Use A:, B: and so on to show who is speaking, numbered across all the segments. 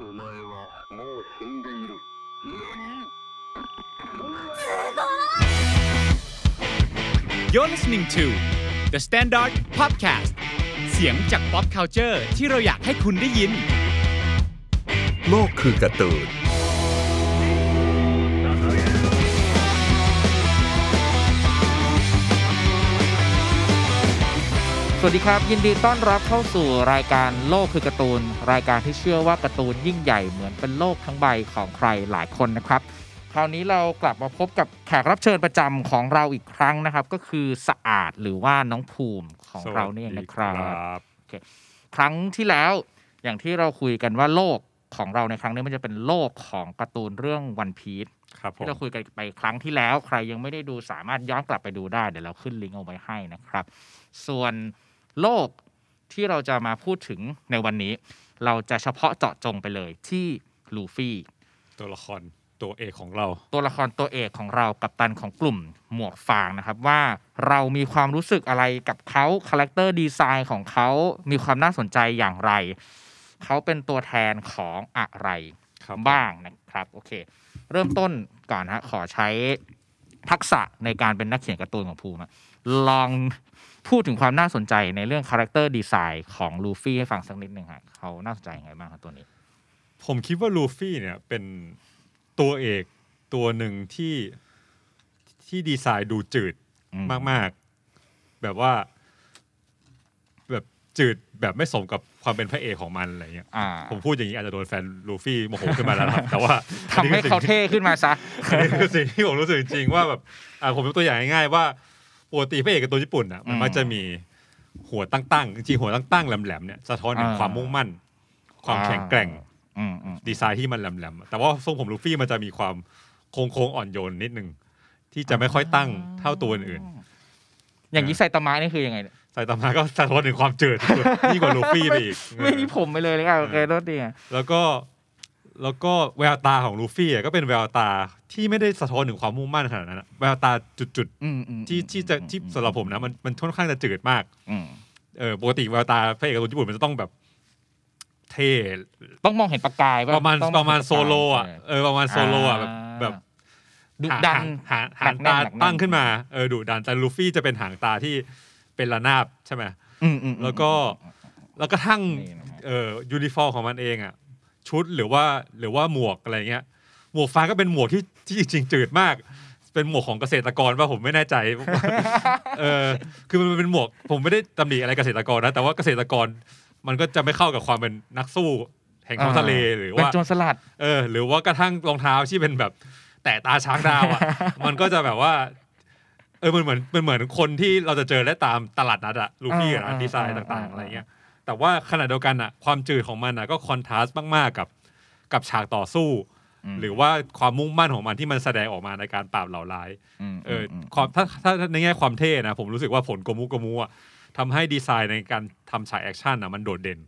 A: お前はもう死んでいる何
B: You're listening to The Standard Podcast เสียงจาก pop culture ที่เราอยากให้คุณได้ยิน
C: โลกคือการ์ตูน
D: สวัสดีครับ ยินดีต้อนรับเข้าสู่รายการโลกคือการ์ตูน รายการที่เชื่อว่าการ์ตูนยิ่งใหญ่เหมือนเป็นโลกทั้งใบของใครหลายคนนะครับ คราวนี้เรากลับมาพบกับแขกรับเชิญประจำของเราอีกครั้งนะครับ ก็คือสะอาดหรือว่าน้องภูมิของเราเนี่ยเองนะครับครั้งที่แล้วอย่างที่เราคุยกันว่าโลกของเราในครั้งนี้มันจะเป็นโลกของการ์ตูนเรื่องวันพีช
E: ครับผม
D: ที่เราคุยกันไปครั้งที่แล้ว ใครยังไม่ได้ดูสามารถย้อนกลับไปดูได้ เดี๋ยวเราขึ้นลิงก์เอาไว้ให้นะครับ ส่วน โลกที่เราจะมาพูดถึงในวันนี้ เราจะเฉพาะเจาะจงไปเลยที่ลูฟี่
E: ตัวละครตัวเอกของเรา
D: ตัวละครตัวเอกของเรากัปตันของกลุ่มหมวกฟางนะครับ ว่าเรามีความรู้สึกอะไรกับเขา character design ของเขา มีความน่าสนใจอย่างไร เขาเป็นตัวแทนของอะไร
E: ครับ
D: บ้างนะครับโอเค เริ่มต้นก่อนฮะขอใช้ทักษะในการเป็นนักเขียนการ์ตูนของภูมิอะลอง พูดถึงความน่าสนใจในเรื่อง character design ของลูฟี่ให้ฟังสักนิดหนึ่งฮะเขาน่าสนใจยังไงบ้างครับตัวนี้
E: ผมคิดว่าลูฟี่เนี่ยเป็นตัวเอกตัวหนึ่งที่ที่ดีไซน์ดูจืด
D: อืม
E: มาก ๆ แบบว่า แบบจืดแบบไม่สมกับความเป็นพระเอกของมันอะไรเงี้ย
D: อ่า
E: ผมพูดอย่างนี้อาจจะโดนแฟนลูฟี่โมโหขึ้นมาแล้วนะครับแต่ว่า
D: ทำให้เขาเท่ขึ้นมาซะ
E: อันนี้คือสิ่งที่ผมรู้สึกจริงๆว่าแบบอ่าผมยกตัวอย่างง่ายๆว่า ปกติพระเอกกับตัวญี่ปุ่นอะมัน
D: อืม
E: มักจะมีหัวตั้งๆจริงๆหัวตั้งๆแหลมๆเนี่ยสะท้อนถึง
D: อ่า
E: ความมุ่งมั่น ความแข็งแกร่ง
D: อืมอืม
E: ดีไซน์ที่มันแหลมๆแต่ว่าทรงผมลูฟี่มันจะมีความโค้งๆอ่อนโยนนิดนึงที่จะไม่ค่อยตั้งเท่าตัวอื่น
D: อย่างนี้ไซตามะนี่คือยังไงเนี่ย
E: ๆสายตามาก็สะท้อนถึงความจืดสุดยิ่งกว่าลูฟี่ไปอีก
D: ไม่มีผมไปเลยเลยครับโอเคโทษทีอะ
E: แล้วก็ แล้วก็แววตาของลูฟี่อะก็เป็นแววตาที่ไม่ได้สะท้อนถึงความมุ่งมั่นขนาดนั้นอะแววตาจุด
D: อืมอืม
E: ๆที่ที่จะที่สำหรับผมนะมันมันค่อนข้างจะจืดมาก
D: อืม
E: เออปกติแววตาพระเอกกับตัวญี่ปุ่นมันจะต้องแบบเท่
D: ต้องมองเห็นประกายป
E: ประมาณ
D: ต้อง
E: ประมาณ
D: เห็น
E: โซโลอะ
D: เเอ
E: อประมาณโซโลอะแบบแบบ
D: ดุดัน
E: หางหาง
D: หนั
E: หากง
D: แน่น
E: ตา
D: หนักแน่น
E: ตั้งขึ้นมาเออดุดันแต่ลูฟี่จะเป็นหางตาที่เป็นระนาบใช่ไหม
D: อืมอืมอืม
E: แล้วก็แล้วก็ทั้ง
D: นี่นะฮะ
E: เอ่อยูนิฟอร์มของมันเองอะ ชุดหรือว่าหรือว่าหมวกอะไรเงี้ย หมวกฟ้าก็เป็นหมวกที่ที่จริงๆจืดมาก เป็นหมวกของเกษตรกรว่าผมไม่แน่ใจ เออ คือมันเป็นหมวก ผมไม่ได้ตำหนิอะไรเกษตรกรนะ แต่ว่าเกษตรกรมันก็จะไม่เข้ากับความเป็นนักสู้แห่งท้องทะเลหรือ
D: เป็น
E: ว่า
D: โจรสลัด
E: เออ หรือว่ากระทั่งรองเท้าที่เป็นแบบแตะตาช้างดาวอะ มันก็จะแบบว่า เออมันเหมือนมันเหมือนคนที่เราจะเจอได้ตามตลาดนัดอะลูฟี่อะ
D: อ่า
E: นะดีไซน์
D: อ่า
E: ต่าง
D: อ่า
E: ๆอะไรเงี้ย แต่ว่าขณะเดียวกันอะความจืดของมันอะก็ contrast มากๆกับกับฉากต่อสู้
D: ม
E: หรือว่าความมุ่งมั่นของมันที่มันแสดงออกมาในการปราบเหล่าร้าย
D: ม
E: เอออ
D: ม
E: ความถ้าถ้าถ้าในแง่ความเท่นะผมรู้สึกว่าผลโกมุโกมุอะทำให้ดีไซน์ในการทำฉาก action อะมันโดดเด่น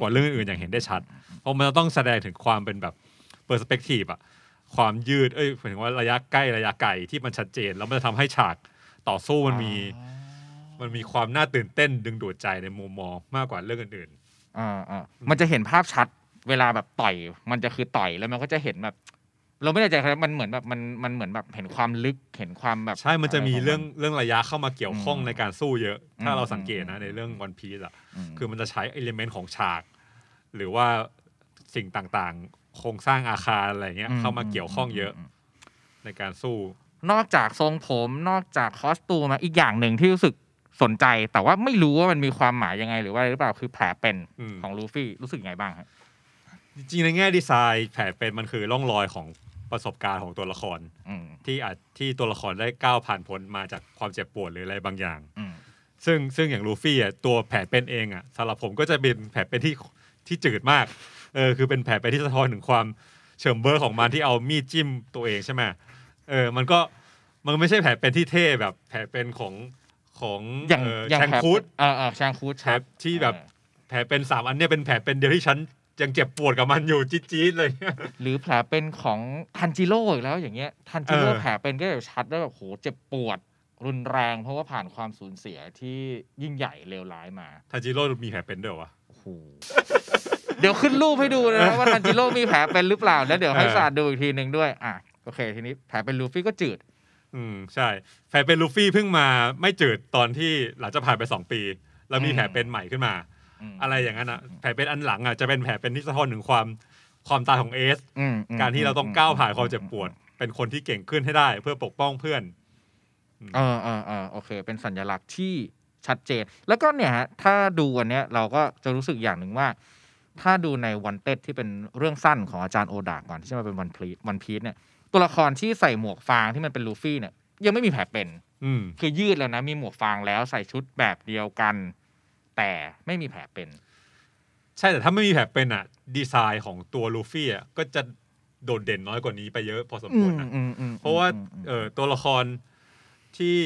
E: กว่าเรื่องอื่นๆอย่างเห็นได้ชัด เพราะมันจะต้องแสดงถึงความเป็นแบบเปอร์สเปกทีฟอะความยืดเอ้ยหมายถึงว่าระยะใกล้ระยะไกลที่มันชัดเจน แล้วมันจะทำให้ฉากต่อสู้มันมี มันมีความน่าตื่นเต้นดึงดูดใจในมุมมองมากกว่าเรื่องอื่น
D: อ่าอ่ามันจะเห็นภาพชัดเวลาแบบต่อย มันจะคือต่อยแล้วมันก็จะเห็นแบบ เราไม่แน่ใจครับมันเหมือนแบบมันมันเหมือนแบบเห็นความลึกเห็นความแบบ
E: ๆใช่มันจะมี
D: ข
E: เรื่องเรื่องระยะเข้ามาเกี่ยวข้อง
D: อืม
E: ในการสู้เยอะ ถ้า
D: อืม
E: เราสังเกตนะในเรื่องวันพีซอะ
D: ม
E: คือมันจะใช้เอลิเมนต์ของฉาก หรือว่าสิ่งต่างๆ โครงสร้างอาคารอะไรเงี้ย
D: อืม
E: เข้ามาเกี่ยวข้องเยอะ
D: ม
E: ในการสู้
D: นอกจากทรงผมนอกจากคอสตูมอะอีกอย่างหนึ่งที่รู้สึก สนใจแต่ว่าไม่รู้ว่ามันมีความหมายยังไง หรือว่าอะไรหรือเปล่าคือแผลเป็น
E: อืม
D: ของลูฟี่รู้สึกยังไงบ้างครับ
E: จริงๆในแง่ดีไซน์แผลเป็นมันคือร่องรอยของประสบการณ์ของตัวละคร
D: อืม
E: ที่อาจที่ตัวละครได้ก้าวผ่านพ้นมาจากความเจ็บปวดหรืออะไรบางอย่าง
D: อืม
E: ซึ่งซึ่งอย่างลูฟี่อะตัวแผลเป็นเองอะสำหรับผมก็จะเป็นแผลเป็นที่ที่จืดมากเออคือเป็นแผลเป็นที่สะท้อนถึงความเฉิมเบอร์ของมันที่เอามีดจิ้มตัวเองใช่ไหมเออมันก็มันไม่ใช่แผลเป็นที่เท่แบบแผลเป็นของ ของ
D: อย่าง
E: เอ่อ
D: อย่าง
E: แชง
D: แผล
E: คูด
D: เออเออแชงคูด
E: แผลที่แบบแผลเป็นสามอันเนี้ยเป็นแผลเป็นเดียวที่ฉันยังเจ็บปวดกับมันอยู่จี๊ดๆเลย
D: หรือแผลเป็นของทันจิโร่อีกแล้วอย่างเงี้ยทันจิโร่
E: เออ
D: แผลเป็นก็แบบชัดได้แบบโหเจ็บปวดรุนแรงเพราะว่าผ่านความสูญเสียที่ยิ่งใหญ่เลวร้ายมา
E: ทาจิโร่มีแผลเป็นด้วยวะ
D: โอ้โหเดี๋ยวขึ้นรูปให้ดูนะว่าทันจิโร่มีแผลเป็นหรือเปล่าแล้วเดี๋ยวให้
E: เออ
D: ศาสตร์ดูอีกทีหนึ่งด้วยอะโอเค ทีนี้แผลเป็นลูฟี่ก็จืด
E: อืมใช่แผลเป็นลูฟี่เพิ่งมาไม่จืดตอนที่หลังจากผ่านไปสองปี แล้วมี
D: อืม
E: แผลเป็นใหม่ขึ้นมา
D: ม
E: อะไรอย่างนั้นอะแผลเป็นอันหลังอะจะเป็นแผลเป็นที่สะท้อนถึงความความตายของเอส
D: อืมอืม
E: การที่เราต้องก้าวผ่านความเจ็บปวด เป็นคนที่เก่งขึ้นให้ได้ เพื่อปกป้องเพื่อน
D: เออเออเออโอเค เป็นสัญลักษณ์ที่ชัดเจน แล้วก็เนี่ยฮะถ้าดูวันเนี้ยเราก็จะรู้สึกอย่างหนึ่งว่า ถ้าดูในวันเต็ดที่เป็นเรื่องสั้นของอาจารย์โอดาก่อนที่จะมาเป็นวันพีวันพีชเนี่ย ตัวละครที่ใส่หมวกฟางที่มันเป็นลูฟี่เนี่ย ยังไม่มีแผลเป็น
E: อืม
D: คือยืดแล้วนะมีหมวกฟางแล้วใส่ชุดแบบเดียวกัน แต่ไม่มีแผลเป็น
E: ใช่แต่ถ้าไม่มีแผลเป็นอะ ดีไซน์ของตัวลูฟี่อะก็จะโดดเด่นน้อยกว่านี้ไปเยอะพอสมควรนะ
D: อืมอืม
E: เพราะว่า
D: อืมอืม
E: เออตัวละครที่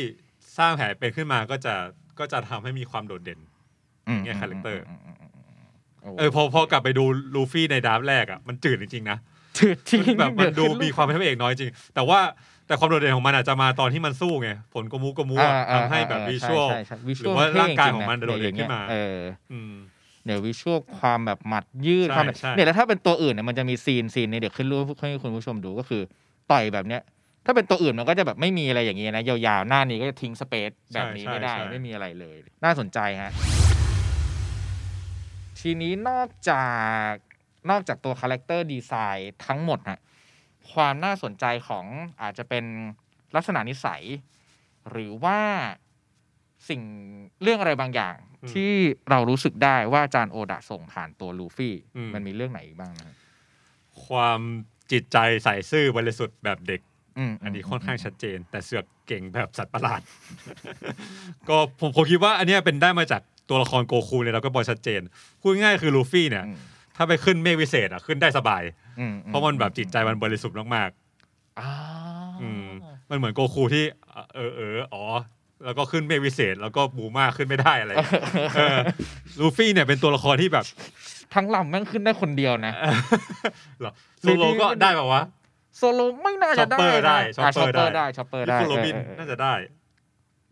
E: สร้างแผลเป็นขึ้นมาก็จะก็จะทำให้มีความโดดเด่น
D: ม
E: เนี่ย character
D: มอืมอืมอืมอืม
E: เออพอพอกลับไปดูลูฟี่ในดราฟต์แรกอะมันจืดจริงๆนะ
D: ถือจริง
E: แบบมันดู
D: เยวขึ้
E: มีความเป็นพระเอกน้อยจริง แต่ว่าแต่ความโดดเด่นของมันอาจจะมาตอนที่มันสู้ไง ผลกมูกมูอะ
D: อ่าอ่า
E: ทำให้แบบ
D: อ่า
E: วิชวล
D: ใช่ใช่ visual
E: หรือว่าร่างกายของ
D: เท่
E: มัน
D: จริ
E: โดดเด่น
D: ย
E: ขึ้นมา
D: เออ
E: อืม
D: เดี๋ยว visual ความแบบหมัดยืด
E: ใช่
D: ความแบบ
E: ใช่
D: เนี่ยแล้วถ้าเป็นตัวอื่นเนี่ยมันจะมี scene scene นี้เดี๋ยวขึ้นรูปให้คุณผู้ชมดูก็คือต่อยแบบเนี้ยถ้าเป็นตัวอื่นมันก็จะแบบไม่มีอะไรอย่างเงี้ยนะยาวๆ หน้านี้ก็จะทิ้ง space แบบนี้ไม่ได้ไม่มีอะไรเลย น่าสนใจฮะทีนี้นอกจาก นอกจากตัว character design ทั้งหมดฮะความน่าสนใจของอาจจะเป็นลักษณะนิสัย หรือว่าสิ่งเรื่องอะไรบางอย่าง
E: อืม
D: ที่เรารู้สึกได้ว่าอาจารย์โอดะส่งผ่านตัวลูฟี่
E: อืม
D: มันมีเรื่องไหนอีกบ้างนะ
E: ความจิตใจใส่ซื่อบริสุทธิ์แบบเด็ก
D: ม
E: อันนี้ค่อนข้างชัดเจน แต่เสือกเก่งแบบสัตว์ประหลาด ก็ผมผมคิดว่าอันเนี้ยเป็นได้มาจากตัวละครโกคูเนี่ยเราก็บอยชัดเจนพูดง่ายๆคือลูฟี่เนี่ย
D: อืม
E: ถ้าไปขึ้นเมฆวิเศษอะขึ้นได้สบาย
D: อื
E: เพราะมันแบบจิตใจมันบริสุทธิ์มาก
D: อ่า
E: ๆอืมมันเหมือนโกคูที่ เออเอออ๋อแล้วก็ขึ้นเมฆวิเศษ แล้วก็บูมาขึ้นไม่ได้อะไรอย่างเงี้ยเออลูฟี่เนี่ยเป็นตัวละครที่แบบ
D: ทั้งลำแม่งขึ้นได้คนเดียวนะ
E: เหรอโซโรก็ได้แบบวะ
D: โซโรไม่น่าจะได้
E: Chopper ได้
D: นะอะ
E: Chopper
D: ช็อปเปอร์
E: ได้
D: ได้ช็อปเปอร์ได้
E: นิโคลโรบิน
D: เออเออ
E: น่าจะได้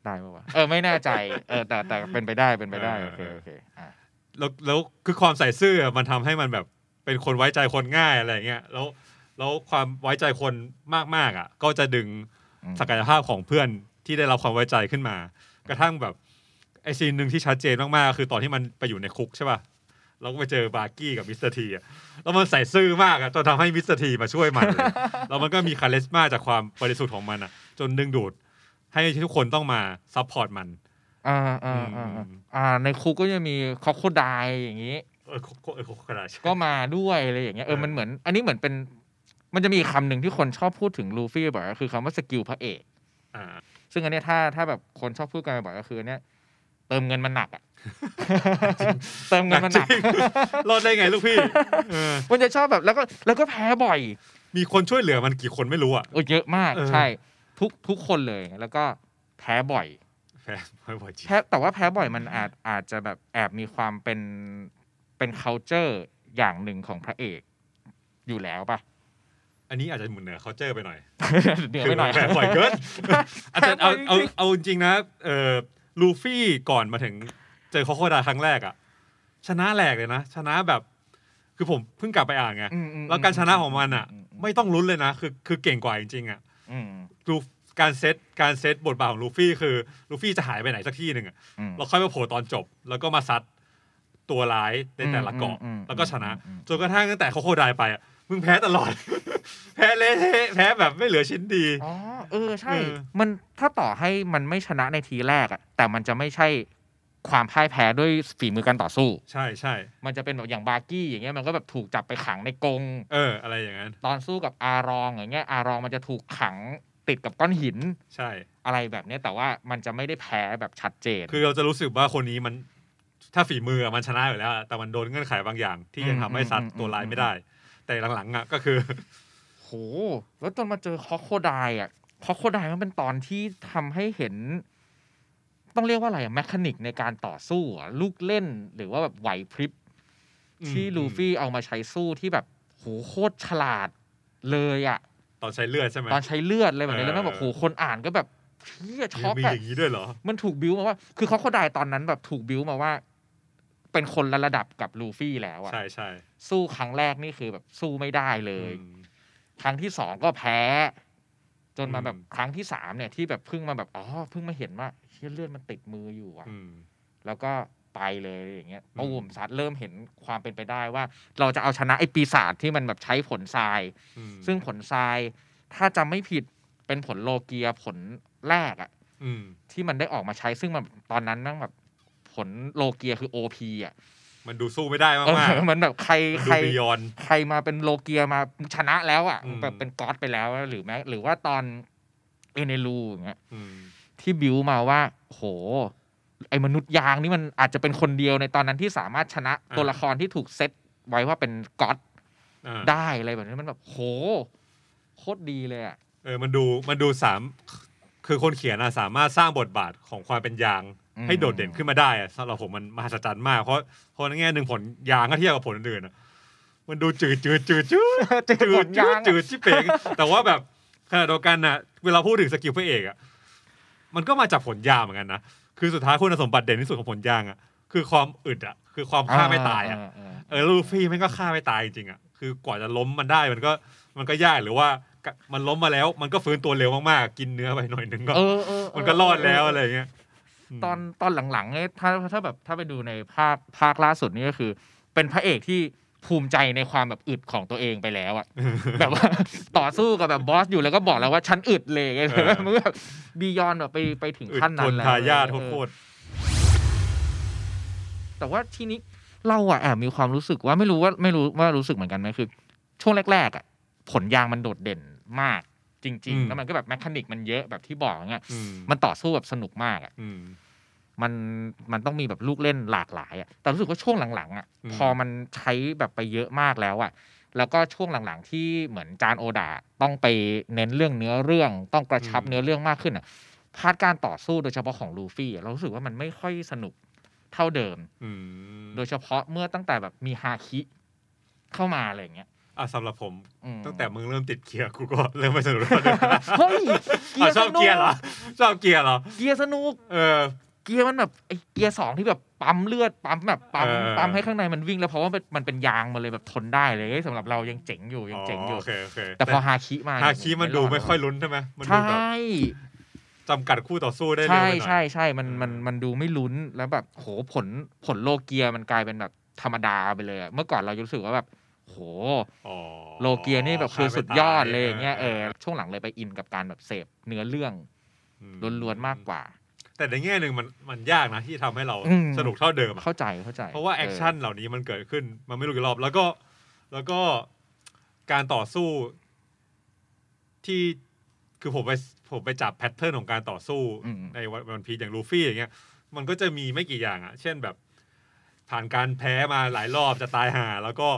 D: ได้ปะวะเออไม่แน่ใจ เออแต่แต่เป็นไปได้เป็นไปได้
E: เออ
D: โอเคโอเคอะ
E: แล้วแล้วคือความใส่ซื่ออะมันทำให้มันแบบเป็นคนไว้ใจคนง่ายอะไรอย่างเงี้ยแล้วแล้วความไว้ใจคนมากๆอะ ก็จะดึง
D: อืม
E: ศักยภาพของเพื่อนที่ได้รับความไว้ใจขึ้นมา กระทั่งแบบไอ scene หนึ่งที่ชัดเจนมากๆคือตอนที่มันไปอยู่ในคุกใช่ป่ะเราก็ไปเจอบากี้กับมิสเตอร์ทรีอะแล้วมันใสซื่อมากอะจนทำให้มิสเตอร์ทรีมาช่วยมันเลยแล้วมันก็มีคาเลสมาจากความบริสุทธิ์ของมันอะ จนดึงดูดให้ทุกคนต้องมา support มัน
D: อ่าอ่าอ่า
E: อืม
D: อ่าในคุกก็จะมีคร็อกโคไดล์อย่างนี้
E: เออโคโคเออคร็อกโคไดล์ใช่
D: ก็มาด้วยอะไรอย่างเงี้ยเออ
E: เออ
D: มันเหมือน อันนี้เหมือนเป็น มันจะมีคำหนึ่งที่คนชอบพูดถึงลูฟี่บ่อยก็คือคำว่า skill พระเอก
E: อ่า
D: ซึ่งอันเนี้ยถ้าถ้าแบบคนชอบพูดกันบ่อยก็คืออันเนี้ยเติมเงินมันหนักอะเติมเงินมันหนัก
E: หนักจริงรอดได้ไงลูกพี่เออ
D: มันจะชอบแบบแล้วก็แล้วก็แพ้บ่อย
E: มีคนช่วยเหลือมันกี่คนไม่รู้อะ
D: โอ้เยอะมาก
E: เออ
D: ใช่ ทุกทุกคนเลยแล้วก็แพ้บ่อย
E: แพ้ไม่บ่อยจริง
D: แพ้แต่ว่าแพ้บ่อยมันอาจอาจจะแบบแอบมีความเป็นเป็น culture อย่างหนึ่งของพระเอก อยู่แล้วปะ
E: อันนี้อาจจะเหมือนเหนือเขาเจอไปหน่อย
D: เดี๋ยวไปหน่อย
E: แพ้บ่อยเกินอาจจะเอา
D: แพ้บ่
E: เอา
D: อยจริง
E: เอาจริงๆนะเออลูฟี่ก่อนมาถึงเจอโคโคดาครั้งแรกอะชนะแหลกเลยนะ ชนะแบบคือผมเพิ่งกลับไปอ่านไง
D: อืมอืม
E: แล้วการชนะของมันอะ
D: อืมอืม
E: ไม่ต้องลุ้นเลยนะ คือคือเก่งกว่าจริงๆอะ
D: อืม
E: ลู การเซตการเซตบทบาทของลูฟี่คือลูฟี่จะหายไปไหนสักที่หนึ่งอะ
D: อืม
E: เราค่อยมาโผล่ตอนจบ แล้วก็มาซัดตัวร้ายในแต่ละเกาะ
D: อืมอืม
E: แล้วก็ชนะ
D: อืมอืม
E: จนกระทั่งตั้งแต่โคโคไดไปอะมึงแพ้ตลอด แพ้เละเทะแพ้แบบไม่เหลือชิ้นดี
D: อ๋อ เออ ใช่
E: เออ
D: มันถ้าต่อให้มันไม่ชนะในทีแรกอะแต่มันจะไม่ใช่ความพ่ายแพ้ด้วยฝีมือการต่อสู้
E: ใช่ใช่
D: มันจะเป็นแบบอย่างบาร์กี้อย่างเงี้ยมันก็แบบถูกจับไปขังในกรง
E: เออ อะไรอย่างนั้น
D: ตอนสู้กับอารองอย่างเงี้ยอารองมันจะถูกขัง ติดกับก้อนหิน
E: ใช่
D: อะไรแบบเนี้ยแต่ว่ามันจะไม่ได้แพ้แบบชัดเจน
E: คือเราจะรู้สึกว่าคนนี้มันถ้าฝีมืออะมันชนะอยู่แล้วอะแต่มันโดนเงื่อนไขบางอย่าง ที่ยังทำให้ซัดตัวร้ายไม่ได้ แต่หลังๆอะก็คือ
D: โห แล้วจนมาเจอคอโคไดอะคอโคไดมันเป็นตอนที่ทำให้เห็น ต้องเรียกว่าอะไรอะแมคานิกในการต่อสู้อะลูกเล่นหรือว่าแบบไหวพริบ
E: อืม
D: ที่ลูฟี่เอามาใช้สู้ที่แบบโหโคตรฉลาดเลยอะ
E: ตอนใช้เลือดใช่ไหม
D: ตอนใช้เลือดอะไรแบบนี้
E: เออ
D: แล้วแม่งแบบโหคนอ่านก็แบบเชี่ยช็อก
E: มี
D: อะ
E: อย่างนี้ด้วยเหรอ
D: มันถูกบิวมาว่า คือเขาโคไดตอนนั้นแบบถูกบิวมาว่า เป็นคนละระดับกับลูฟี่แล้วอะ
E: ใช่ใช่
D: สู้ครั้งแรกนี่คือแบบสู้ไม่ได้เลย
E: อืม
D: ครั้งที่สองก็แพ้ จนมา
E: อืม
D: แบบครั้งที่สามเนี่ยที่แบบเพิ่งมาแบบอ๋อเพิ่งมาเห็นว่าเชี่ยเลือดมันติดมืออยู่อะ
E: อืม
D: แล้วก็ ไปเลยอย่างเงี้ย
E: อืม
D: ปูมซัดเริ่มเห็นความเป็นไปได้ว่า เราจะเอาชนะไอ้ปีศาจที่มันแบบใช้ผลทราย
E: อืม
D: ซึ่งผลทราย ถ้าจำไม่ผิดเป็นผลโลเกียผลแรกอะ
E: อืม
D: ที่มันได้ออกมาใช้ซึ่งมันตอนนั้นนั่งแบบผลโลเกียคือโอพีอะ
E: มันดูสู้ไม่ได้มาก
D: เอ
E: มาก
D: อมันแบบใคร
E: มัน
D: ใค
E: ดู
D: ร
E: บียอน
D: ใครมาเป็นโลเกียมาชนะแล้วอะ
E: อืม
D: แบบเป็นก๊อตไปแล้วหรือแม้หรือว่าตอนเอเนลูอย่างเงี้ย
E: อืม
D: ที่บิวมาว่า โห ไอ้มนุษย์ยางนี่มันอาจจะเป็นคนเดียวในตอนนั้นที่สามารถชนะตัวละครที่ถูกเซตไว้ว่าเป็นก๊อต
E: อ่า
D: ได้อะไรแบบนี้มันแบบโหโคตรดีเลยอะ
E: เออมันดูมันดูสามคือคนเขียนอะสามารถสร้างบทบาทของความเป็นยาง
D: อืม
E: ให้โดดเด่นขึ้นมาได้อะสำหรับผมมันมหัศจรรย์มากเพราะเพราะในแง่หนึ่งผลยางก็เทียบกับผลอื่นๆอะมันดูจืดจืดจืดจืด
D: เจอ
E: จื
D: ผ
E: ด
D: ล
E: จื
D: ยา
E: ด
D: ง
E: จืดชิบเป่งแต่ว่าแบบขณะเดียวกันน่ะเวลาพูดถึงสกิลพระเอกอะมันก็มาจากผลยางเหมือนกันนะ คือสุดท้ายคุณสมบัติเด่นที่สุดของผลยางอะคือความอึดอะคือความฆ่าไม่ตายอะ
D: เออ
E: เออลูฟี่มันก็ฆ่าไม่ตายจริงๆอะคือกว่าจะล้มมันได้มันก็มันก็ยากหรือว่ามันล้มมาแล้วมันก็ฟื้นตัวเร็วมากๆ กินเนื้อไปหน่อยนึงก็
D: เออเออเมั
E: นก็รอดแล้วอะไรอย่างเงี้ยม
D: ตอนตอนหลังๆเนี่ยถ้าถ้าแบบถ้าไปดูในภาคภาคล่าสุดนี่ก็คือ เป็นพระเอกที่ ภูมิใจในความแบบอึดของตัวเองไปแล้วอะแบบว่าต่อสู้กับแบบ boss อยู่แล้วก็บอกแล้วว่าฉันอึดเลยไง
E: เออ
D: มันก็แบบ beyond แบบไปไปถึง
E: อึด
D: ขั้นนั้นแล้ว
E: ตายยาก
D: เออ
E: โคตร
D: แต่ว่าทีนี้เราอะแอบมีความรู้สึกว่าไม่รู้ว่าไม่รู้ว่ารู้สึกเหมือนกันไหมคือ ช่วงแรกๆอะผลยางมันโดดเด่นมากจริง ๆ แล้วมันก็แบบ mechanic มันเยอะแบบที่บอกเงี้ย
E: อืม
D: มันต่อสู้แบบสนุกมากอะ
E: อื ม
D: มันมันต้องมีแบบลูกเล่นหลากหลายอะแต่รู้สึกว่าช่วงหลังๆอะ
E: อืม
D: พอมันใช้แบบไปเยอะมากแล้วอะแล้วก็ช่วงหลังๆ ที่เหมือนจารย์โอดาต้องไปเน้นเรื่องเนื้อเรื่องต้องกระชับเนื้อเรื่องมากขึ้นอะ part การต่อสู้โดยเฉพาะของลูฟี่อะเรารู้สึกว่ามันไม่ค่อยสนุกเท่าเดิม
E: อืม
D: โดยเฉพาะเมื่อตั้งแต่แบบมีฮาคิเข้ามาอะไรอย่างเงี้ย
E: อะสำหรับผม
D: อืม
E: ตั้งแต่มึงเริ่มติดเกียร์กูก็เริ่มไม่สนุกแล้ว
D: เฮ้ยเกีย
E: อะ
D: ร์
E: ช
D: ส
E: อบ
D: นุก
E: เกียร์เหรอชอบเกียร์เหรอ
D: เกียร์สนุก
E: เออ
D: เกียร์มันแบบไอ้เกียร์สองที่แบบปั๊มเลือดปั๊มแบบปั๊ม
E: เออ
D: ปั๊มให้ข้างในมันวิ่งแล้วเพราะว่ามันมันเป็นยางมาเลยแบบทนได้เลยเฮ้ยสำหรับเรายังเจ๋งอยู่ยังเจ๋งอยู่
E: โอเคโอเค
D: แต่พอฮาคิมา
E: ฮาคิมันดูไม่ค่อยลุ้นใช่ไหมมันดู
D: ใช่
E: แบบจำกัดคู่ต่อสู้ได้เร็ว
D: ใช่
E: ไปหน่อย
D: ใช่ใช่มันมัน
E: เออ
D: มันดูไม่ลุ้นแล้วแบบโหผลผลโลเกียมันกลายเป็นแบบธรรมดาไปเลยอะเมื่อก่อนเรารู้สึกว่าแบบโห
E: อ๋อ
D: โลเกียนี่แบบคือสุดยอดเลยอย่างเงี้ยเออช่วงหลังเลยไป in กับการแบบเสพเนื้อเรื่อง
E: ม
D: ล้วนๆมากกว่า
E: แต่ในแง่หนึ่งมันมันยากนะที่ทำให้เรา
D: อืม
E: สนุกเท่าเดิมอะ
D: เข้าใจเข้าใจ
E: เพราะว่า action เหล่านี้มันเกิดขึ้น มันไม่รู้กี่รอบ แล้วก็แล้วก็การต่อสู้ที่คือผมไปผมไปจับ pattern ของการต่อสู้
D: อืม
E: ในวันพีซอย่างลูฟี่อย่างเงี้ย มันก็จะมีไม่กี่อย่างอะเช่นแบบ ผ่านการแพ้มาหลายรอบจะตายห่าแล้วก็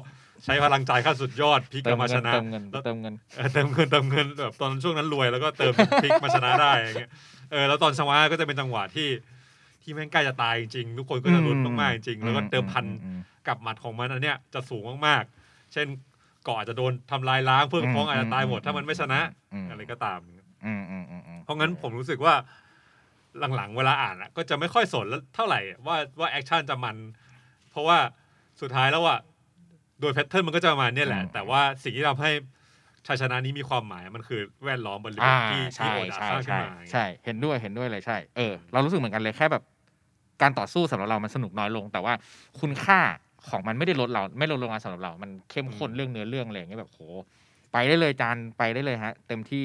E: ใช้พลังใจขั้นสุดยอดพลิกก
D: เติ
E: ลั
D: ม
E: บมา
D: เงิ
E: ช
D: น
E: นะ
D: เติมเงิน
E: แล้ว
D: เติมเงิน
E: เออเติมเงินเติมเงินแบบตอนช่วงนั้นรวยแล้วก็เติมพลิกมาชนะได้อย่างเงี้ยเออแล้วตอนชนะก็จะเป็นจังหวะที่ที่แม่งใกล้จะตายจริงๆทุกคนก็จะลุ้นมากๆจริงๆแล้วก็เติมพัน
D: อืม
E: กับหมัดของมันอันเนี้ยจะสูงมากๆ เช่นเกาะอาจจะโดนทำลายล้างเพื่อนพ้องอาจจะตายหมดถ้ามันไม่ชนะ
D: อืม
E: อะไรก็ตาม
D: อืมอืมอืมอืม
E: เพราะงั้นผมรู้สึกว่าหลังๆ เวลาอ่านอะก็จะไม่ค่อยสนเท่าไหร่ว่าว่า action จะมัน เพราะว่าสุดท้ายแล้วอะ โดย pattern มันก็จะประมาณเนี้ยแหละ แต่ว่าสิ่งที่ทำให้ชัยชนะนี้มีความหมายมันคือแวดล้อมบริบท
D: อ่า
E: ที่ที่
D: ใช่
E: โอดา
D: ใช่
E: สร้างขึ้น
D: ใช่
E: มา
D: ใช่ เห็นด้วยเห็นด้วยเลยใช่เออเรารู้สึกเหมือนกันเลยแค่แบบ การต่อสู้สำหรับเรามันสนุกน้อยลง แต่ว่าคุณค่าของมันไม่ได้ลดเราไม่ลดลงมาสำหรับเรา มันเข้มข้นเรื่องเนื้อเรื่องอะไรอย่างเงี้ยแบบโหไปได้เลยจารย์ไปได้เลยฮะ เต็มที่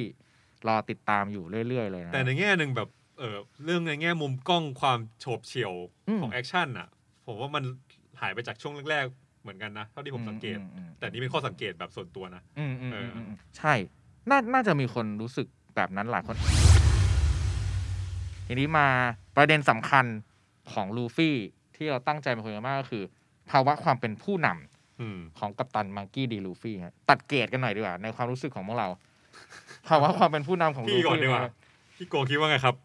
D: รอติดตามอยู่เรื่อยๆเลยนะ
E: แต่ในแง่หนึ่งแบบเออเรื่องในแง่มุมกล้องความโฉบเฉี่ยว
D: อืม
E: ของ action อะผมว่ามันหายไปจากช่วงแรกๆ เหมือนกันนะ เท่าที่ผมสังเกต
D: อืมอืม
E: แต่นี่เป็นข้อสังเกตแบบส่วนตัวนะ
D: อืมอืม
E: เอ
D: อื
E: อ
D: ม
E: อื
D: อืมใช่น่าน่าจะมีคนรู้สึกแบบนั้นหลายคน ทีนี้มาประเด็นสำคัญของลูฟี่ที่เราตั้งใจมาคุยกันมากก็คือ ภาวะความเป็นผู้นำ
E: อืม
D: ของกัปตันมังกี้ดีลูฟี่ฮะตัดเกรดกันหน่อยดีกว่า ในความรู้สึกของพวกเรา ภาวะความเป็นผู้นำของลู
E: พี่ก่อน
D: ฟี่
E: ดีกว่าพี่โกคิดว่าไงครับ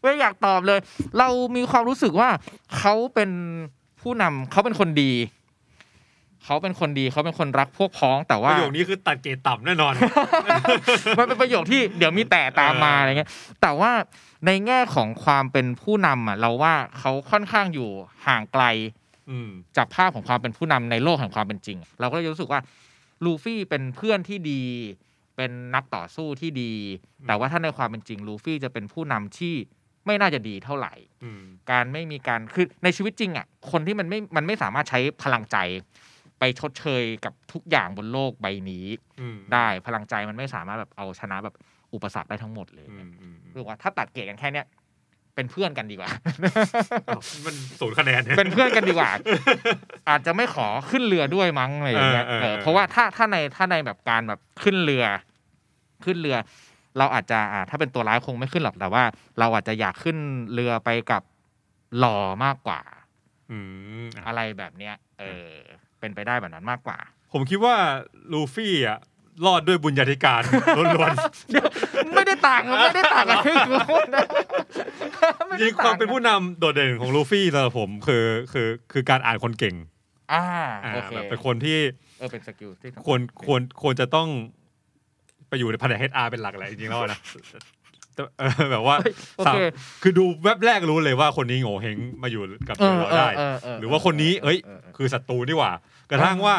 D: ไม่อยากตอบเลย เรามีความรู้สึกว่าเขาเป็นผู้นำเขาเป็นคนดีเขาเป็นคนดีเขาเป็นคนรักพวกพ้อง แต่
E: ป
D: ว่า
E: ระโยคนี้คือตัดเกรดต่ำแน่นอน
D: มันเป็นประโยคที่เดี๋ยวมีแต่ตามมา
E: เอออ
D: อะไรเงี้ย แต่ว่าในแง่ของความเป็นผู้นำอะ เราว่าเขาค่อนข้างอยู่ห่างไกล
E: อืม
D: จากภาพของความเป็นผู้นำในโลกแห่งความเป็นจริง เราก็เลยรู้สึกว่าลูฟี่เป็นเพื่อนที่ดี เป็นนักต่อสู้ที่ดี
E: อืม
D: แต่ว่าถ้าในความเป็นจริงลูฟี่จะเป็นผู้นำที่ ไม่น่าจะดีเท่าไหร่
E: อืม
D: การไม่มีการคือในชีวิตจริงอะคนที่มันไม่มันไม่สามารถใช้พลังใจ ไปชดเชยกับทุกอย่างบนโลกใบนี้
E: อืม
D: ได้พลังใจมันไม่สามารถแบบเอาชนะแบบอุปสรรคได้ทั้งหมดเลย
E: อืมอืมอืม
D: รู้ว่าถ้าตัดเกรดกันแค่เนี้ยเป็นเพื่อนกันดีกว่า
E: อ้าวมันศูนย์คะแนนย
D: เป็นเพื่อนกันดีกว่า อาจจะไม่ขอขึ้นเรือด้วยมั้งอะไรอย่างเงี้ย
E: เออเออ
D: เออ
E: เออ
D: เพราะว่าถ้าถ้าในถ้าในแบบการแบบขึ้นเรือ ขึ้นเรือ เราอาจจะอ่าถ้าเป็นตัวร้ายคงไม่ขึ้นหรอกแต่ว่า เราอาจจะอยากขึ้นเรือไปกับหล่อมากกว่า
E: อืมอะ
D: อะไรแบบเนี้ย เออ เป็นไปได้แบบนั้นมากกว่า
E: ผมคิดว่าลูฟี่อะรอดด้วยบุญญาธิการ ล้วน
D: ไม่ได้ต่างกันไม่ได้ต่างกันที่กูพูดนะ
E: ๆจริงๆความเป็นผู้นำโดดเด่นของลูฟี่สำหรับผมคือคือคือการอ่านคนเก่ง
D: อ่า
E: อ่า
D: โอเค
E: แบบเป็นคนที่
D: เออเป็นสกิลที่
E: ควรควรควรจะต้อง ไปอยู่ในแผนก HR เป็นหลักแหละจริงๆแล้วนะแต่เออแบบว่า
D: เฮ้ยโอ
E: สาม
D: เค
E: คือดูแวบแรกรู้เลยว่าคนนี้โง่เฮงมาอยู่กับ
D: เออ
E: เรา
D: เออ
E: ได้
D: เออเออ
E: หรือว่าคนนี้ เอ้ย
D: เออเออ
E: คือศัตรูนี่หว่า กระทั่งว่า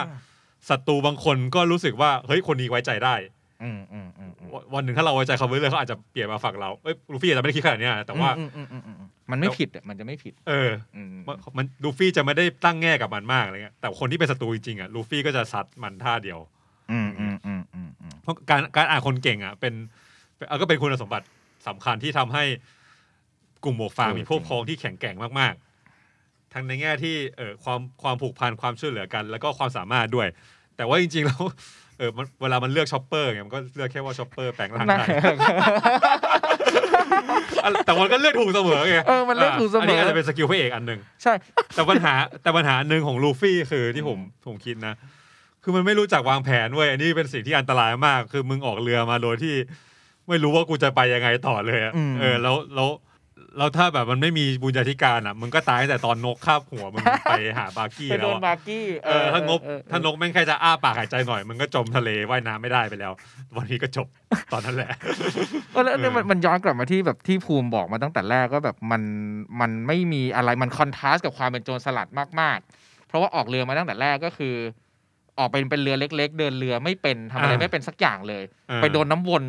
E: ศัตรูบางคนก็รู้สึกว่าเฮ้ยคนนี้ไว้ใจได้
D: อืมอืมอืมอืม
E: วันวันหนึ่งถ้าเราไว้ใจเขาไว้เลยเขาอาจจะเปลี่ยนมาฝั่งเราเอ้ยลูฟี่อาจจะไม่ได้คิดขนาดเนี้ยแต่ว่า
D: อืมอืมอืมอืมอืมมันไม่ผิดอะมันจะไม่ผิด
E: เออ
D: อืม
E: มันมันลูฟี่จะไม่ได้ตั้งแง่กับมันมากอะไรเงี้ยแต่คนที่เป็นศัตรูจริงๆอะลูฟี่ก็จะซัดมันท่าเดียว
D: อืมอืม
E: การการอ่านคนเก่งอะเป็นเป็นเอ่อก็เป็นคุณสมบัติสำคัญที่ทำให้กลุ่มหมวกฟางมีพวกพ้องที่แข็งแกร่งมาก ๆ ทั้งในแง่ที่เออความความผูกพันความช่วยเหลือกัน แล้วก็ความสามารถด้วย แต่ว่าจริง ๆ แล้วเออมันเวลามันเลือกช็อปเปอร์ไงมันก็เลือกแค่ว่าช็อปเปอร์แปลงร่าง
D: นั่น
E: ได้อะแต่มันก็เลือกถูกเสมอไง
D: เออมันเลือกถูกเสมออั
E: นนี้อาจจะเป็น skill พระเอกอันหนึ่ง
D: ใช่
E: แต่ปัญหาแต่ปัญหาหนึ่งของลูฟี่คือที่ผมผมคิดนะ คือมันไม่รู้จักวางแผนเว้ยอันนี้เป็นสิ่งที่อันตรายมาก คือมึงออกเรือมาโดยที่ ไม่รู้ว่ากูจะไปยังไงต่อเลยอะ
D: อืม
E: เออแล้วแล้วแล้วถ้าแบบมันไม่มีบุญญาธิการอะมึงก็ตายตั้งแต่ตอนนกคาบหัวมึงไปหาบาร์กี้
D: ไป
E: แล้
D: โด
E: วนอะ
D: บาร์กี้
E: เออถ้างบ
D: เออเออ
E: ถ้านกแม่งแค่จะอ้าปากหายใจหน่อยมึงก็จมทะเลว่ายน้ำไม่ได้ไปแล้ว วันนี้ก็จบ ตอนนั้นแหละ
D: เออแล้วเนี่ยมัน
E: เออ
D: มันย้อนกลับมาที่แบบที่ภูมิบอกมาตั้งแต่แรกก็แบบมันมันไม่มีอะไรมันคอนทราสต์กับความเป็นโจรสลัดมากๆ เพราะว่าออกเรือมาตั้งแต่แรกก็คือ ออกเป็นเป็นเรือเล็ก ๆ เดินเรือไม่เป็นทำอะไรไม่เป็นสักอย่างเลย
E: เออ
D: ไปโดนน้ำวน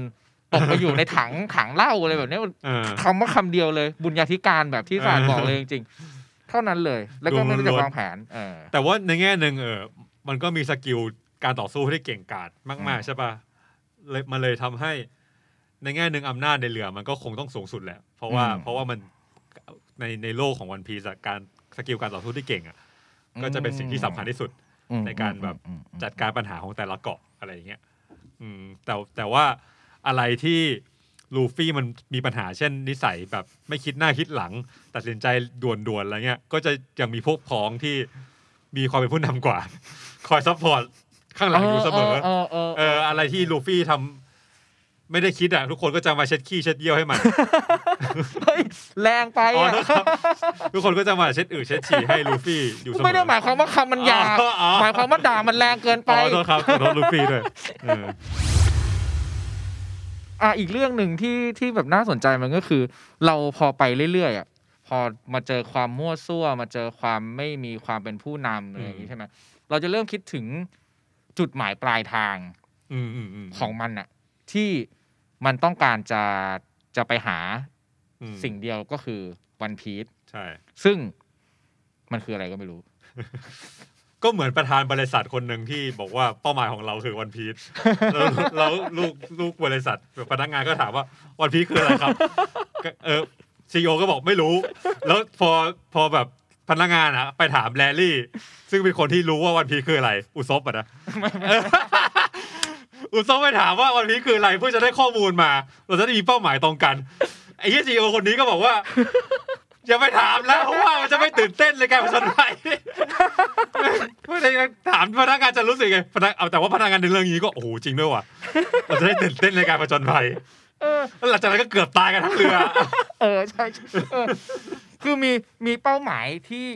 D: ตกไปอยู่ในถังถังเหล้าอะไรแบบเนี้ย
E: เออ
D: คำว่าคำเดียวเลย บุญญาธิการแบบที่ศาลบอกเลยจริงๆเท่านั้นเลย แล้วก็ไม่รู้จะวางแผนเออ
E: แต่ว่าในแง่หนึ่งเออมันก็มี skill การต่อสู้ที่เก่งกาจมาก
D: อืม
E: ๆใช่ปะเลยมันเลยทำให้ ในแง่หนึ่งอำนาจในเรือมันก็คงต้องสูงสุดแหละ เพราะว่าเพราะว่ามันในในโลกของวันพีซการ skill การต่อสู้ที่เก่งอะก็จะเป็นสิ่งที่สำคัญที่สุด
D: อืม
E: ในการแบบ
D: อืมอืม
E: จัดการปัญหาของแต่ละเกาะอะไรอย่างเงี้ยอืมแต่แต่ว่าอะไรที่ลูฟี่มันมีปัญหาเช่นนิสัยแบบไม่คิดหน้าคิดหลัง ตัดสินใจด่วนๆอะไรเงี้ย ก็จะยังมีพวกพ้องที่มีความเป็นผู้นำกว่า คอย support ข้างหลังอยู่เสมอ
D: เออเออ
E: เอออะไรที่ลูฟี่ทำ ไม่ได้คิดอะทุกคนก็จะมาเช็ดขี้เช็ดเยี่ยวให้มัน
D: เฮ้ยแรงไป
E: อ๋อ
D: อะ
E: โทษครับทุกคนก็จะมาเช็ดอึเช็ดฉี่ให้ลูฟี่อยู่เสมอ
D: ไม่ได้หมายความว่าคำมันหยาบ
E: อ๋ออ๋อ
D: หมายความว่าด่ามันแรงเกินไป
E: อ๋อโทษครับขอโทษลูฟี่ด้วยเออ
D: อะอีกเรื่องหนึ่งที่ที่แบบน่าสนใจมันก็คือ เราพอไปเรื่อยๆอะพอมาเจอความมั่วซั่ว มาเจอความไม่มีความเป็นผู้นำอะไรอย่างนี้ใช่ไหมเราจะเริ่มคิดถึงจุดหมายปลายทาง
E: อืมอืมอืม
D: ของมันอะ ที่ มันต้องการจะจะไปหา
E: อืม
D: สิ่งเดียวก็คือวันพีช
E: ใช่
D: ซึ่งมันคืออะไรก็ไม่รู้
E: ก็เหมือนประธานบริษัทคนหนึ่งที่บอกว่าเป้าหมายของเราคือวันพีชแล้วแล้วลูกลูกบริษัทแบบพนักงานก็ถามว่าวันพีชคืออะไรครับก็เออซีอก็บอกไม่รู้ แล้วพอพอแบบพนักงานอะไปถามแลลี่ ซึ่งเป็นคนที่รู้ว่าวันพีชคืออะไร อุซบอะนะ อุซบไปถามว่าวันพีชคืออะไรเพื่อจะได้ข้อมูลมา เราจะได้มีเป้าหมายตรงกันไอ้ที่ซีอคนนี้ก็บอกว่าอย่าไปถามแล้วเพราะว่ามันจะไม่ตื่นเต้นเลยการผจญภัยไม่ได้ถามพนักงานจะรู้สึกไงพนักเอาแต่ว่าพนักงานในเรื่องนี้ก็โอ้โหจริงด้วยว่ะเราจะได้ตื่นเต้นในการผจญภัย
D: เออ
E: แล้วหลังจากนั้นก็เกือบตายกันทั้งเรือ
D: เออใช่ใช่เออคือมีมีเป้าหมายที่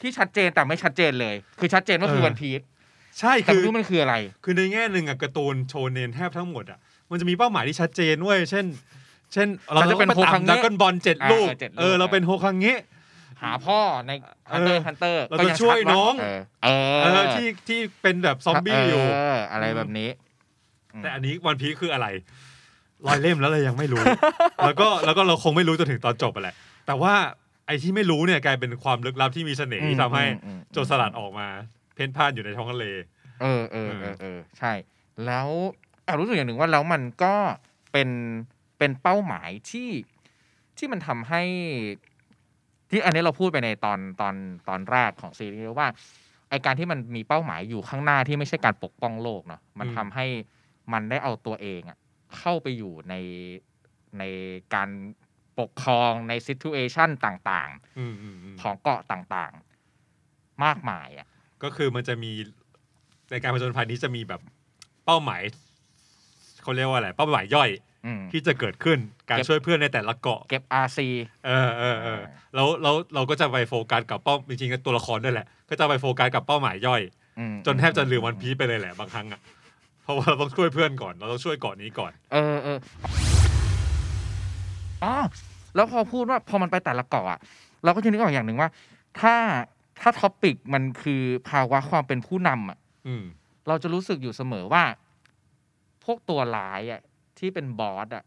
D: ที่ชัดเจนแต่ไม่ชัดเจนเลย คือชัดเจนว่าคือ
E: เออ
D: วันพีซ
E: ใช่
D: แต่
E: คือ
D: ไม่รู้มันคืออะไร
E: คือในแง่หนึ่งอะการ์ตูนโชเนนแทบทั้งหมดอะมันจะมีเป้าหมายที่ชัดเจนเว้ยเช่น เช่น เรา
D: ฉันจะ
E: ต้อง
D: เป็น
E: ไป
D: โฮ
E: ตา
D: คั
E: ม
D: งเงะ
E: ดักกอนบอลเจ็ด
D: อ่า
E: ลูก
D: เออเจ็ดลูก
E: เออเราเป็นโฮคาเงะ
D: หาพ่อในฮันเตอ
E: เอ
D: ร์
E: อ
D: ฮันเตอร์
E: เราจะช่วยน้อง
D: เออเออ
E: เออที่ที่เป็นแบบซอมบี้อยู่
D: อะไรแบบนี้
E: แต่อันนี้วันพีซคืออะไรร้อยเล่มแล้วเรายังไม่รู้ แล้วก็แล้วก็เราคงไม่รู้จนถึงตอนจบไปแหละ แต่ว่าไอ้ที่ไม่รู้เนี่ยกลายเป็นความลึกลับที่มีเสน่ห์ที่ทำให้
D: อืม
E: โจรสลัดออกมา เพ่นพ่านอยู่ในท้องทะเล
D: เออเออเออเออใช่ แล้วแอบรู้สึกอย่างหนึ่งว่าแล้วมันก็เป็นเป็นเป้าหมายที่ที่มันทำให้ ที่อันนี้เราพูดไปในตอนตอนตอนแรกของซีรีส์ว่าไอการที่มันมีเป้าหมายอยู่ข้างหน้าที่ไม่ใช่การปกป้องโลกเนาะมัน
E: อืม
D: ทำให้มันได้เอาตัวเองอะเข้าไปอยู่ในในการปกครองใน situation ต่าง
E: อืมอืมอืม
D: ๆของเกาะต่างๆ มากมายอะ
E: ก็คือมันจะมีในการผจญภัยนี้จะมีแบบเป้าหมายเขาเรียกว่าอะไรเป้าหมายย่อย
D: อืม
E: ที่จะเกิดขึ้นการ
D: เก็บ
E: ช่วยเพื่อนในแต่ละเกาะ
D: เก็บ RC
E: เออเออเออแล้วแล้วเราก็จะไปโฟกัสกับเป้าจริงๆก็ตัวละครด้วยแหละ ก็จะไปโฟกัสกับเป้าหมายย่อย
D: อืม
E: จนแทบจะลืมวันพีซไปเลยแหละบางครั้งอะเพราะว่าเราต้องช่วยเพื่อนก่อนเราต้องช่วยเกาะนี้ก่อน
D: เออเอออ๋อแล้วพอพูดว่าพอมันไปแต่ละเกาะอะเราก็จะนึกออกอย่างหนึ่งว่า ถ้า ถ้าท็อปิกมันคือภาวะความเป็นผู้นำอะ
E: อืม
D: เราจะรู้สึกอยู่เสมอว่า พวกตัวร้ายอะที่เป็นบอสอะ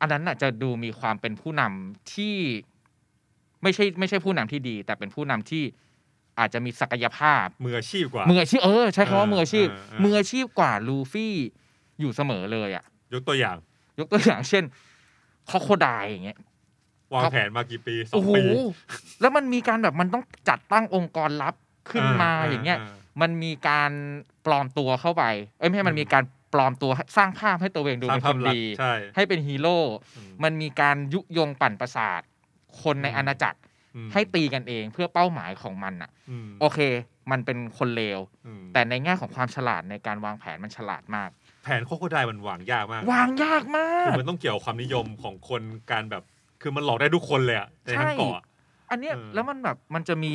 D: อันนั้นอะจะดูมีความเป็นผู้นำที่ไม่ใช่ไม่ใช่ผู้นำที่ดี แต่เป็นผู้นำที่อาจจะมีศักยภาพ
E: มืออาชีพกว่า
D: มืออาชีพเออใช้คำว่า
E: เออ
D: มืออาชีพ
E: เออเออ
D: มืออาชีพกว่าลูฟี่อยู่เสมอเลยอะ
E: ยกตัวอย่าง
D: ยกตัวอย่างเช่นคร็อกโคไดล์อย่างเงี้ย
E: วาง
D: ครับ
E: แผนมากี่ปีสอ
D: โอ้
E: ง
D: โห
E: ปี
D: แล้วมันมีการแบบมันต้องจัดตั้งองค์กรลับขึ้นมาอย่างเงี้ย มันมีการปลอมตัวเข้าไป เอ้ยไม่ใช่มันมีการปลอมตัวสร้างภาพให้ตัวเองดู
E: สร้าง
D: เป็น
E: ภา
D: ค
E: พ
D: น
E: ลักษ
D: ดี
E: ณ์ใช่
D: ให้เป็นฮีโร่
E: อืม
D: มันมีการยุยงปั่นประสาท คนใน
E: อืม
D: อาณาจักร
E: อืม
D: ให้ตีกันเองเพื่อเป้าหมายของมันอะ
E: อืม
D: โอเค มันเป็นคนเลว
E: อืม
D: แต่ในแง่ของความฉลาดในการวางแผนมันฉลาดมาก
E: แผนโคโคไดมันวางยากมาก
D: วางยากมา
E: คือกมันต้องเกี่ยวกับความนิยมของคนการแบบ คือมันหลอกได้ทุกคนเลยอะในทั้งเกาะ
D: อันเนี้ย
E: เออ
D: แล้วมันแบบมันจะมี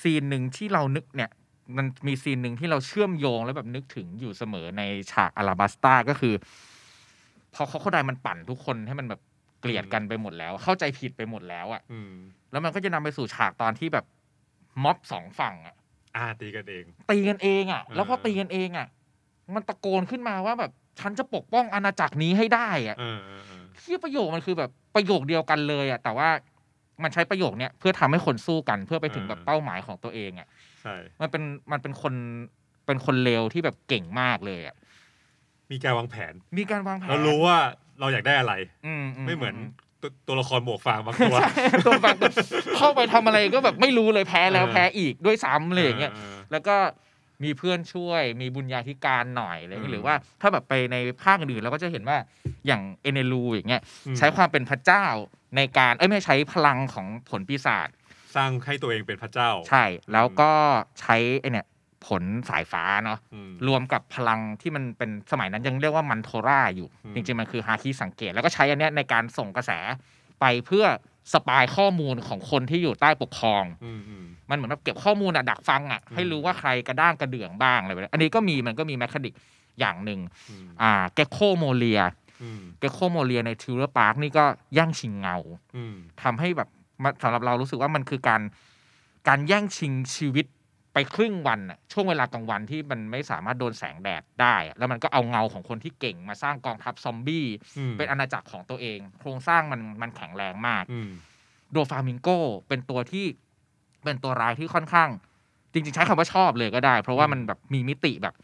D: ซีนหนึ่งที่เรานึกเนี่ย มันมีซีนหนึ่งที่เราเชื่อมโยงแล้วแบบนึกถึงอยู่เสมอในฉากอาราบัสตาก็คือ พอเขาเข้าได้มันปั่นทุกคนให้มันแบบเกลียดกันไปหมดแล้ว เข้าใจผิดไปหมดแล้วอะ
E: อืม
D: แล้วมันก็จะนำไปสู่ฉากตอนที่แบบม็อบสองฝั่งอะ
E: อ่าตีกันเอง
D: ตีกันเองอะ
E: เออ
D: แล้วพอตีกันเองอะมันตะโกนขึ้นมาว่าแบบฉันจะปกป้องอาณาจักรนี้ให้ได้อะ
E: เออเออเออ
D: ที่ประโยคมันคือแบบประโยคเดียวกันเลยอะแต่ว่ามันใช้ประโยคเนี้ยเพื่อทำให้คนสู้กันเพื่อไปถึงแบบเป้าหมายของตัวเองอะ
E: ใช่
D: มันเป็นมันเป็นคนเป็นคนเลวที่แบบเก่งมากเลยอะ
E: มีการวางแผน
D: มีการวางแผน
E: เรารู้ว่าเราอยากได้อะไร
D: อื
E: ไม่เหมือนตัวตัวละครหมวกฟางบางตัว
D: ใช่ตัวบางตัวเข้าไปทำอะไรก็แบบไม่รู้เลยแพ้แล้ว
E: เออ
D: แพ้อีกด้วยซ้ำอะไรอย่างเงี้ย
E: ออ
D: แล้วก็ มีเพื่อนช่วย มีบุญญาธิการหน่อยอะไรอย่างเงี้ย
E: อืม
D: หรือว่าถ้าแบบไปในภาคอื่นเราก็จะเห็นว่าอย่างเอเนลูอย่างเงี้ย
E: อืม
D: ใช้ความเป็นพระเจ้าในการเอ้ยไม่ใช้พลังของผลปีศาจ
E: สร้างให้ตัวเองเป็นพระเจ้า
D: ใช่ แล้วก็ใช้ไอเนี่ยผลสายฟ้าเนาะ
E: อืม
D: รวมกับพลังที่มันเป็นสมัยนั้นยังเรียกว่ามันตราอยู่
E: อืม
D: จริงๆ มันคือฮาคิสังเกต แล้วก็ใช้อันเนี้ยในการส่งกระแสไปเพื่อ spy ข้อมูลของคนที่อยู่ใต้ปกครอง
E: อืมอืม
D: มันเหมือนแบบเก็บข้อมูลอะดักฟังอะให้รู้ว่าใครกระด้างกระเดื่องบ้างอะไรแบบนี้อันนี้ก็มีมันก็มี mechanic อย่างหนึ่ง
E: อืม
D: อ่าเกคโคโมเรีย
E: อืม
D: เกคโคโมเรียในทริลเลอร์บาร์คนี่ก็แย่งชิงเงา
E: อืม
D: ทำให้แบบมันสำหรับเรารู้สึกว่ามันคือการการแย่งชิงชีวิต ไปครึ่งวันน่ะช่วงเวลากลางวันที่มันไม่สามารถโดนแสงแดดได้อะแล้วมันก็เอาเงาของคนที่เก่งมาสร้างกองทัพซอมบี้
E: อืม
D: เป็นอาณาจักรของตัวเอง โครงสร้างมันมันแข็งแรงมาก
E: อืม
D: โดฟามิงโกเป็นตัวที่เป็นตัวร้ายที่ค่อนข้าง จริง ๆ ใช้คำว่าชอบเลยก็ได้ เพราะว่ามันแบบมีมิติแบบ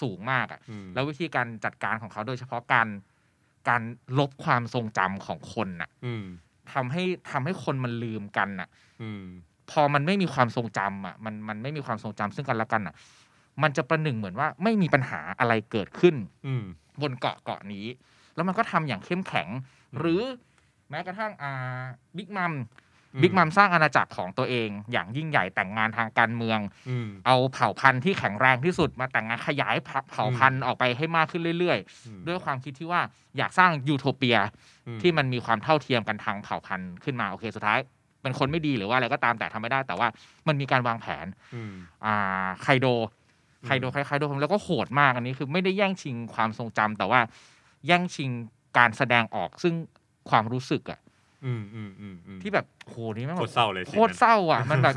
D: สูงมากอะ
E: อืม
D: แล้ววิธีการจัดการของเขาโดยเฉพาะการการลบความทรงจำของคนน่ะ
E: อืม
D: ทำให้ทำให้คนมันลืมกันน่ะ
E: อืม
D: พอมันไม่มีความทรงจำอะมันมันไม่มีความทรงจำซึ่งกันและกันอะ มันจะประหนึ่งเหมือนว่าไม่มีปัญหาอะไรเกิดขึ้น
E: อืม
D: บนเกาะเกาะนี้ แล้วมันก็ทำอย่างเข้มแข็ง หรือแม้กระทั่งอ่าบิ๊กมัมบิ๊กมัมสร้างอาณาจักรของตัวเอง อย่างยิ่งใหญ่แต่งงานทางการเมือง
E: อืม
D: เอาเผ่าพันธุ์ที่แข็งแรงที่สุดมาแต่งงานขยายเผ่าเผ่าพันธุ์ออกไปให้มากขึ้นเรื่อย
E: อืม
D: ๆด้วยความคิดที่ว่าอยากสร้างยูโทเปีย
E: อืม
D: ที่มันมีความเท่าเทียมกันทางเผ่าพันธุ์ขึ้นมาโอเคสุดท้าย เป็นคนไม่ดีหรือว่าอะไรก็ตามแต่ทำไม่ได้ แต่ว่ามันมีการวางแผน
E: อืม
D: อ่าไคโดใครโดนคล้ายๆโดนแล้วก็โหดมากอันนี้คือไม่ได้แย่งชิงความทรงจำแต่ว่าแย่งชิงการแสดงออกซึ่งความรู้สึกอะ
E: อืมอืมอืมอืม
D: ที่แบบโหนี่แม่ง
E: โค
D: แบ
E: ตร
D: บ
E: เศร้าเลย
D: โคตรเศร้าอะ มันแบบ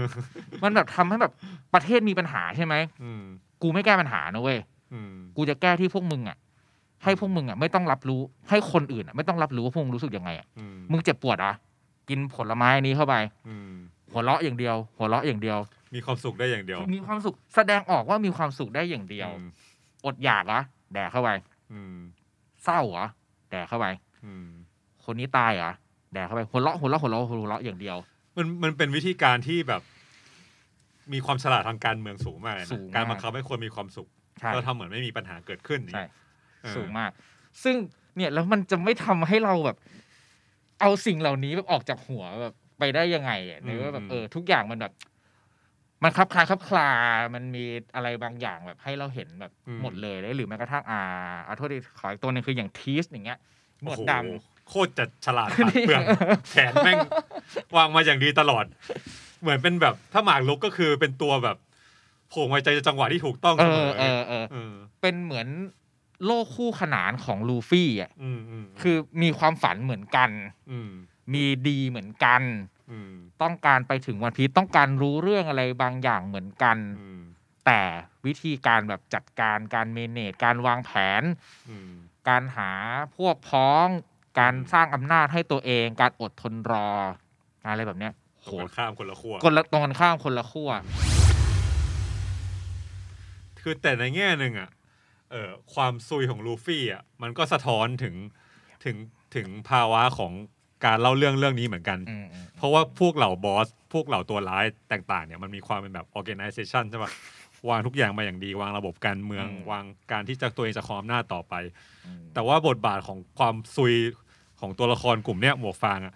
D: มันแบบทำให้แบบประเทศมีปัญหาใช่ไหม
E: อืม
D: กูไม่แก้ปัญหานะเว้ย
E: อืม
D: กูจะแก้ที่พวกมึงอะ ให้พวกมึงอะไม่ต้องรับรู้ ให้คนอื่นอะไม่ต้องรับรู้ว่าพวกมึงรู้สึกยังไงอะ
E: อืม
D: มึงเจ็บปวดเหรอะ กินผลไม้นี้เข้าไป
E: อืม
D: หัวเราะอย่างเดียว หัวเราะอย่างเดียว
E: มีความสุขได้อย่างเดียว
D: มีความสุขแสดงออกว่ามีความสุขได้อย่างเดียว
E: อืม
D: อดอยากเหรอแดกเข้าไป
E: อืม
D: เศร้าเหรอแดกเข้าไป
E: อืม
D: คนนี้ตายเหรอแดกเข้าไปหัวเราะหัวเราะหัวเราะหัวเราะอย่างเดียว
E: มันมันเป็นวิธีการที่แบบ มีความฉลาดทางการเมืองสูงมากเลย
D: สู
E: นะ
D: งมาก
E: การบังคับให้คนมีความสุข
D: ใช่
E: ก็ทำเหมือนไม่มีปัญหาเกิดขึ้นอย่าง
D: ใช่
E: เงี้ยเออ
D: สูงมาก ซึ่งเนี่ยแล้วมันจะไม่ทำให้เราแบบ เอาสิ่งเหล่านี้แบบออกจากหัวแบบไปได้ยังไงอะในว่าแบบเออทุกอย่างมันแบบ มันคลับคลาคลับคลา มันมีอะไรบางอย่างแบบให้เราเห็นแบบหมดเลยหรือแม้กระทั่งอ่าเอาโทษดีขออีกตัวหนึงคืออย่างทีสอย่างเงี้ยหนวดดำ
E: โอ้โหโคตรจะฉลาดผ่านเปลืองแผนแม่งวางมาอย่างดีตลอด เหมือนเป็นแบบถ้าหมากลุกก็คือเป็นตัวแบบโผล่มาใจจังหวะที่ถูกต้อง
D: เอ
E: เสม
D: อ
E: อ
D: เออเออ
E: เออ
D: เป็นเหมือน โลกคู่ขนานของลูฟี่อะ
E: อืมอืม
D: คือมีความฝันเหมือนกัน
E: อืม
D: มีดีเหมือนกัน
E: อืม
D: ต้องการไปถึงวันพีชต้องการรู้เรื่องอะไรบางอย่างเหมือนกัน
E: อืม
D: แต่วิธีการแบบจัดการการเมเนจการวางแผน
E: อืม
D: การหาพวกพ้อง การสร้างอำนาจให้ตัวเอง การอดทนรออะไรแบบเนี้ย
E: ต
D: โห
E: รงกันข้ามคนละขั้ว
D: คนละตรงกันข้ามคนละขั้ว
E: คือแต่ในแง่หนึ่งอะ เอ่อความซุยของลูฟี่อะมันก็สะท้อนถึงถึงถึงภาวะของการเล่าเรื่องเรื่องนี้เหมือนกัน
D: อืมอืม
E: เพราะว่าพวกเหล่าบอส พวกเหล่าตัวร้ายต่างๆเนี่ยมันมีความเป็นแบบ organization ใช่ปะวางทุกอย่างมาอย่างดี วางระบบการเมืองวางการที่จะตัวเองจะครองอำนาจต่อไป
D: อืม
E: แต่ว่าบทบาทของความซุยของตัวละครกลุ่มเนี้ยหมวกฟางอะ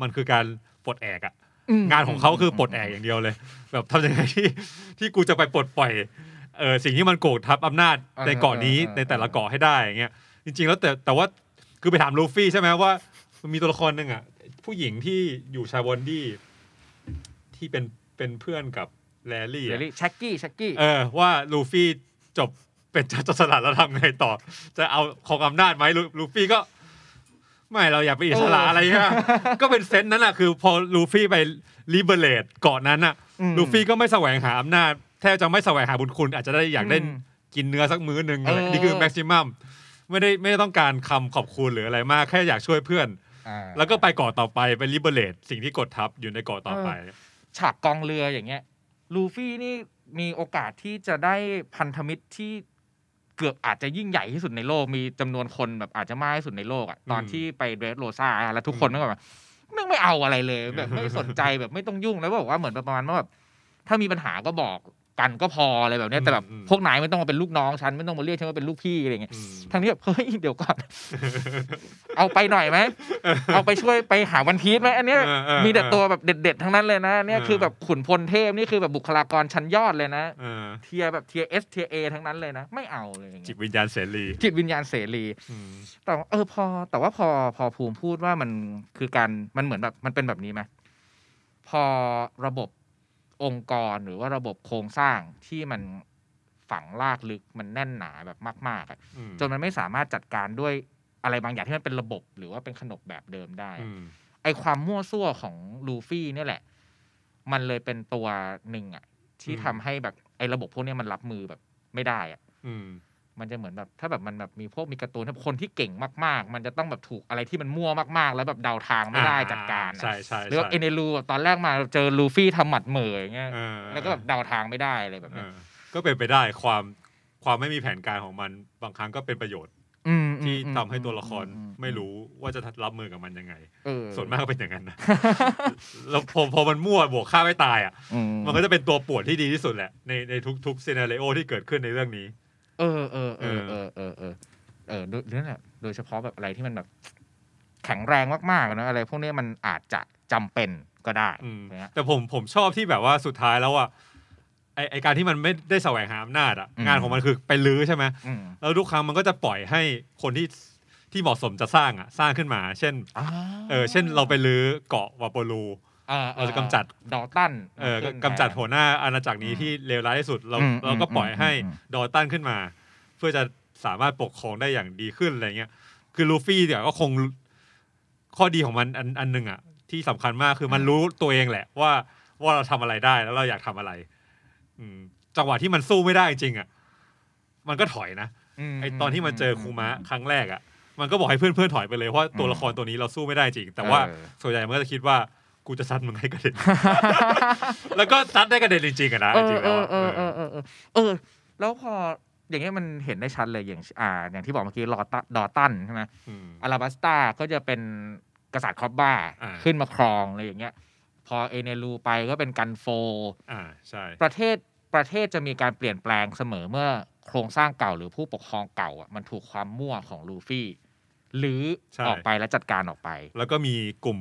E: มันคือการปลดแอกอะ งานของเขาคือปลดแอกอย่างเดียวเลย แบบทำยังไงที่ที่กูจะไปปลดปล่อย เออสิ่งที่มันโกดทับอำนาจในเกาะนี้ในแต่ละเกาะให้ได้อย่างเงี้ยจริง ๆ แล้วแต่แต่ว่าคือไปถามลูฟี่ใช่ไหมว่ามันมีตัวละครหนึ่งอะผู้หญิงที่อยู่ชาวนดี้ที่เป็นเป็นเพื่อนกับเรย์ลี่
D: เดี๋ยว
E: อะ
D: นี้ชัคกี้ชัคกี้
E: เออว่าลูฟี่จบเป็นเจ้าโจรสลัดแล้วทำไงต่อ จะเอาของอำนาจไหมลูลูฟี่ก็ ไม่เราอยากไปนอิสระอะไรเงี้ยก็เป็น sense นั้นแหละคือพอลูฟี่ไป liberate เกาะนั้นน่ะ
D: อืม
E: ลูฟี่ก็ไม่แสวงหาอำนาจ แทบจะไม่แสวงหาบุญคุณ อาจจะได้อยากได้
D: อืม
E: กินเนื้อสักมื้อหนึ่งอะไร
D: เออ
E: นี่คือ maximum ไม่ได้ไม่ได้ต้องการคำขอบคุณหรืออะไรมากแค่อยากช่วยเพื่อน
D: อ่า
E: แล้วก็ไปเกาะต่อไปไปลิเบเลตสิ่งที่กดทับอยู่ในเกาะต่อไป
D: ฉากกองเรืออย่างเงี้ยลูฟี่นี่มีโอกาสที่จะได้พันธมิตรที่เกือบอาจจะยิ่งใหญ่ที่สุดในโลก มีจำนวนคนแบบอาจจะมากที่สุดในโลกอะตอน
E: อืม
D: ที่ไปเรดโรซ่าแล้วทุกคนก็แบบไม่งไม่เอาอะไรเลย แบบไม่สนใจแบบไม่ต้องยุ่งแล้วบอกว่าเหมือนประมาณว่าแบบถ้ามีปัญหาก็บอก กันก็พออะไรแบบเนี้ยแต่แบบ
E: อืม
D: พวกนายไม่ต้องมาเป็นลูกน้องฉันไม่ต้องมาเรียกฉันว่าเป็นลูกพี่อะไรเงี้ย
E: อืม
D: ทางนี้แบบเฮ้ยเดี๋ยวก่อน เอาไปหน่อยไหมเอาไปช่วยไปหาวันพีซไหมอันเนี้ย
E: เออเออ
D: มีแต่ตัวแบบเด็ด ๆ ทั้งนั้นเลยนะเนี่ย
E: เออ
D: คือแบบขุนพลเทพนี่คือแบบบุคลากรชั้นยอดเลยนะ
E: เออ
D: tier แบบ tier S tier A ทั้งนั้นเลยนะ ไม่เอาเลยอย่างเงี้
E: ต
D: ย
E: วิญญาณเสรี
D: จิตวิญญาณเสรี
E: อืม
D: แต่ว่าเออพอ แต่ว่าพอพอภูมิพูดว่ามันคือการมันเหมือนแบบมันเป็นแบบนี้ไหมพอระบบ องค์กรหรือว่าระบบโครงสร้างที่มันฝังรากลึกมันแน่นหนาแบบมากๆอะ
E: อืม
D: จนมันไม่สามารถจัดการด้วยอะไรบางอย่างที่มันเป็นระบบหรือว่าเป็นขนบแบบเดิมได้
E: อืม
D: ไอความมั่วซั่วของลูฟี่เนี่ยแหละ มันเลยเป็นตัวหนึ่งอะที่ทำให้แบบไอระบบพวกเนี้ยมันรับมือแบบไม่ได้อะ
E: อื ม
D: มันจะเหมือนแบบถ้าแบบมันแบบมีพวกมีการ์ตูนถ้าคนที่เก่งมากๆ มันจะต้องแบบถูกอะไรที่มันมั่วมากๆ แล้วแบบเดาทางไม่ได้จัดการอะ
E: ใช่ใช่
D: หรือว่า
E: ใช่
D: เอเนรูตอนแรกมาเจอลูฟี่ทำหมัดเหม่ออย่างเงี้ย
E: เออ
D: แล้วก็แบบเดาทางไม่ได้อะไรแบบ
E: เอ
D: เนี้ย
E: อก็เป็นไปได้ความความไม่มีแผนการของมันบางครั้งก็เป็นประโยชน์
D: อืม
E: ที่
D: อืม
E: ทำให้ตัวละคร
D: อืม
E: ไม่รู้ว่าจะรับมือกับมันยังไง
D: เออ
E: ส่วนมากก็เป็นอย่างนั้นนะแล้วพอพอมันมั่วบวกฆ่าไม่ตายอะ
D: อื
E: มันก็จะเป็นตัวปวดที่ดีที่สุดแหละในในทุกทุกซีนารีโอที่เกิดขึ้นในเรื่องนี้
D: เออเออเออเออเออเออเออโดยนั่นแหละโดยเฉพาะแบบอะไรที่มันแบบแข็งแรงมากๆนะอะไรพวกเนี้ยมันอาจจะจำเป็นก็ได้
E: อืม
D: อย่างเงี้ย
E: แต่ผมผมชอบที่แบบว่าสุดท้ายแล้วอะไอไอการที่มันไม่ได้แสวงหาอำนาจอะ
D: อืม
E: งานของมันคือไปลื้อใช่ไหม
D: อืม
E: แล้วทุกครั้งมันก็จะปล่อยให้คนที่ที่เหมาะสมจะสร้างอะสร้างขึ้นมา เช่นเออเช่นเราไปลื้อเกาะวาโปลู
D: อ่
E: เราจะกำจัด
D: ดอตัน
E: เออ
D: ขึ้น
E: กำจัด
D: แทน
E: หัวหน้าอาณาจักรนี้ที่เลวร้ายที่สุดเรา
D: อืม
E: เราก็ปล่อย
D: อืม
E: ให้
D: อืม
E: ดอตันขึ้นมา เพื่อจะสามารถปกครองได้อย่างดีขึ้นอะไรเงี้ย คือลูฟี่เนี่ยก็คงข้อดีของมันอันอันหนึ่งอะที่สำคัญมากคือมันรู้ตัวเองแหละ ว่าว่าเราทำอะไรได้แล้วเราอยากทำอะไร อืมจังหวะที่มันสู้ไม่ได้จริงๆอะมันก็ถอยนะ
D: ม
E: ไอตอนที่มันเจอคูมะครั้งแรกอะมันก็บอกให้เพื่อนๆถอยไปเลยเพราะตัวละครตัวนี้เราสู้ไม่ได้จริง แต่ว่า
D: เออ
E: ส่วนใหญ่มันก็จะคิดว่า กูจะซัดมึงให้กระเด็น แล้วก็ซัดได้กระเด็นจริงๆอะนะ
D: เอ
E: จริ
D: อง
E: ๆ
D: เอ
E: แล้ว
D: อ
E: อะ
D: เออเออเออเออเออ แล้วพออย่างเงี้ยมันเห็นได้ชัดเลยอย่างอ่า อย่างที่บอกเมื่อกี้ลอตดอตันใช่ไหม
E: ม
D: อาราบัสตาก็จะเป็นกษัตริย์คอบบ้า
E: อ่า
D: ขึ้นมาครองอะไรอย่างเงี้ย พอเอเนรูไปก็เป็นกันโฟ
E: อ่าใช่
D: ประเทศประเทศจะมีการเปลี่ยนแปลงเสมอเมื่อโครงสร้างเก่าหรือผู้ปกครองเก่าอะมันถูกความมั่วของลูฟี่หรือ
E: ใช่
D: ออกไปและจัดการออกไป
E: แล้วก็มีกลุ่ม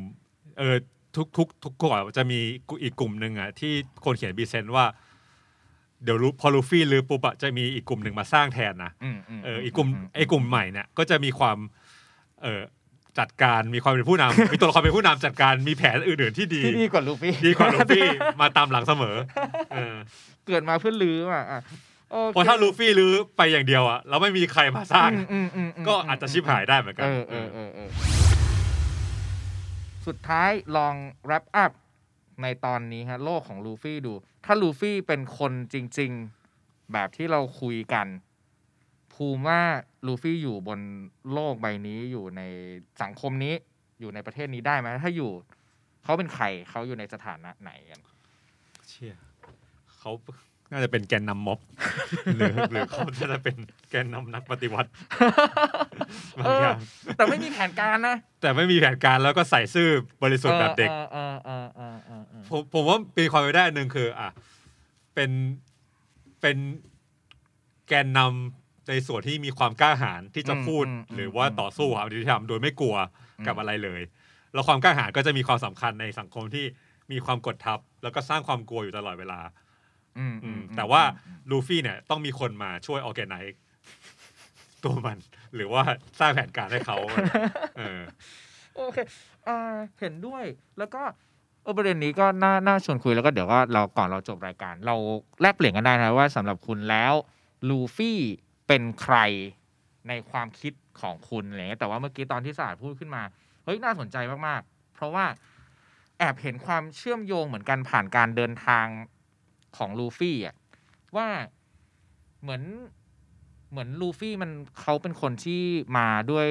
E: เออ ทุกทุกทุกก่อนจะมีอีกกลุ่มหนึ่งอะที่คนเขียนบีเซนว่า เดี๋ยวรู้พอลูฟี่ลือปุ๊บอะจะมีอีกกลุ่มหนึ่งมาสร้างแทนนะ
D: อืมม
E: เอออีกกลุ่มไอ้กลุ่มใหม่เนี่ยก็จะมีความ เออจัดการมีความเป็นผู้นำมีตัวละครเป็นผู้นำจัดการมีแผนอื่นๆที่ดี
D: ที่ดีกว่าลูฟี่
E: ดีกว่าลูฟี่มาตามหลังเสมอเออ
D: เกิดมาเพื่อลื้ออะอะโอเค
E: เพราะถ้าลูฟี่ลื้อไปอย่างเดียวอะแล้วไม่มีใครมาสร้าง
D: อืมอืมอืมม
E: ก็อาจจะชิบหายได้เหมือนกั
D: เอนอเออเออเออ สุดท้ายลอง wrap up ในตอนนี้ฮะโลกของลูฟี่ดู ถ้าลูฟี่เป็นคนจริง ๆ แบบที่เราคุยกัน ภูมิว่าลูฟี่อยู่บนโลกใบนี้อยู่ในสังคมนี้อยู่ในประเทศนี้ได้ไหมถ้าอยู่เขาเป็นใครเขาอยู่ในสถานะไหนกัน
E: เชี่ยเขา น่าจะเป็นแกนนำม็อบ หรือหรือเขาจะเป็นแกนนำนักปฏิวัติบางอย่าง
D: แต่ไม่มีแผนการนะ
E: แต่ไม่มีแผนการแล้วก็ใส่ซื่อบริสุทธิ์แบบเด็ก
D: ออเออเออเออเออเออ
E: ผมผมว่าเป็นความเป็นไปได้อันหนึ่งคือ อะ เป็นเป็นแกนนำในส่วนที่มีความกล้าหาญที่จะพูด หรือว่าต่อสู้ความยุติธรรมโดยไม่กลัวกับอะไรเลย แล้วความกล้าหาญก็จะมีความสำคัญในสังคมที่มีความกดทับ แล้วก็สร้างความกลัวอยู่ตลอดเวลา
D: อืม
E: อื
D: อื
E: ม
D: ม
E: แต่ว่าลูฟี่เนี่ยต้องมีคนมาช่วยออแกไนซ์ตัวมัน หรือว่าสร้างแผนการให้เขาเออ
D: โอเคอ่าเห็นด้วยแล้วก็เออประเด็นนี้ก็น่าน่าชวนคุยแล้วก็เดี๋ยวก็เราก่อนเราจบรายการ เราแลกเปลี่ยนกันได้นะว่าสำหรับคุณแล้วลูฟี่เป็นใครในความคิดของคุณอะไรเงี้ยแต่ว่าเมื่อกี้ตอนที่สะอาดพูดขึ้นมาเฮ้ยน่าสนใจมากๆ เพราะว่าแอบเห็นความเชื่อมโยงเหมือนกันผ่านการเดินทาง ของลูฟี่อะว่าเหมือนเหมือนลูฟี่มันเขาเป็นคนที่มาด้วย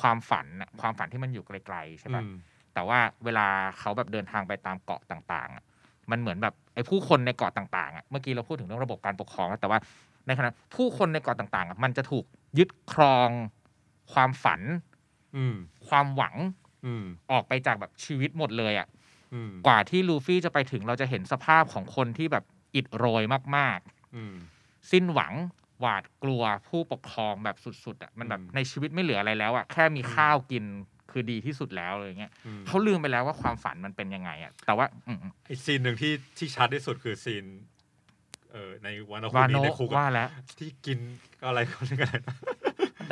D: ความฝันน่ะความฝันที่มันอยู่ไกลๆใช่ปะ
E: อืม
D: แต่ว่าเวลาเขาแบบเดินทางไปตามเกาะต่างๆอะมันเหมือนแบบไอ้ผู้คนในเกาะต่างๆอะเมื่อกี้เราพูดถึงเรื่องระบบการปกครองแล้วแต่ว่าในขณะผู้คนในเกาะต่างๆอะมันจะถูกยึดครองความฝัน
E: อืม
D: ความหวัง
E: อืม
D: ออกไปจากแบบชีวิตหมดเลยอะ
E: อืม
D: กว่าที่ลูฟี่จะไปถึงเราจะเห็นสภาพของคนที่แบบ อิดโรยมาก
E: อืม
D: ๆสิ้นหวังหวาดกลัวผู้ปกครองแบบสุดๆอะมันแบบ
E: อืม
D: ในชีวิตไม่เหลืออะไรแล้วอะแค่มี
E: อืม
D: ข้าวกินคือดีที่สุดแล้วอะไรเงี้ย
E: อืม
D: เขาลืมไปแล้วว่าความฝันมันเป็นยังไงอะแต่ว่าอืมอืม
E: อีกซีนหนึ่งที่ที่ชัดที่สุดคือซีนเอ่อในวันอคุ
D: วา
E: นี
D: โนะ
E: ในคุกอะ
D: ว่าแล้ว
E: ที่กินอะไรเขาเรียกอะไรนะ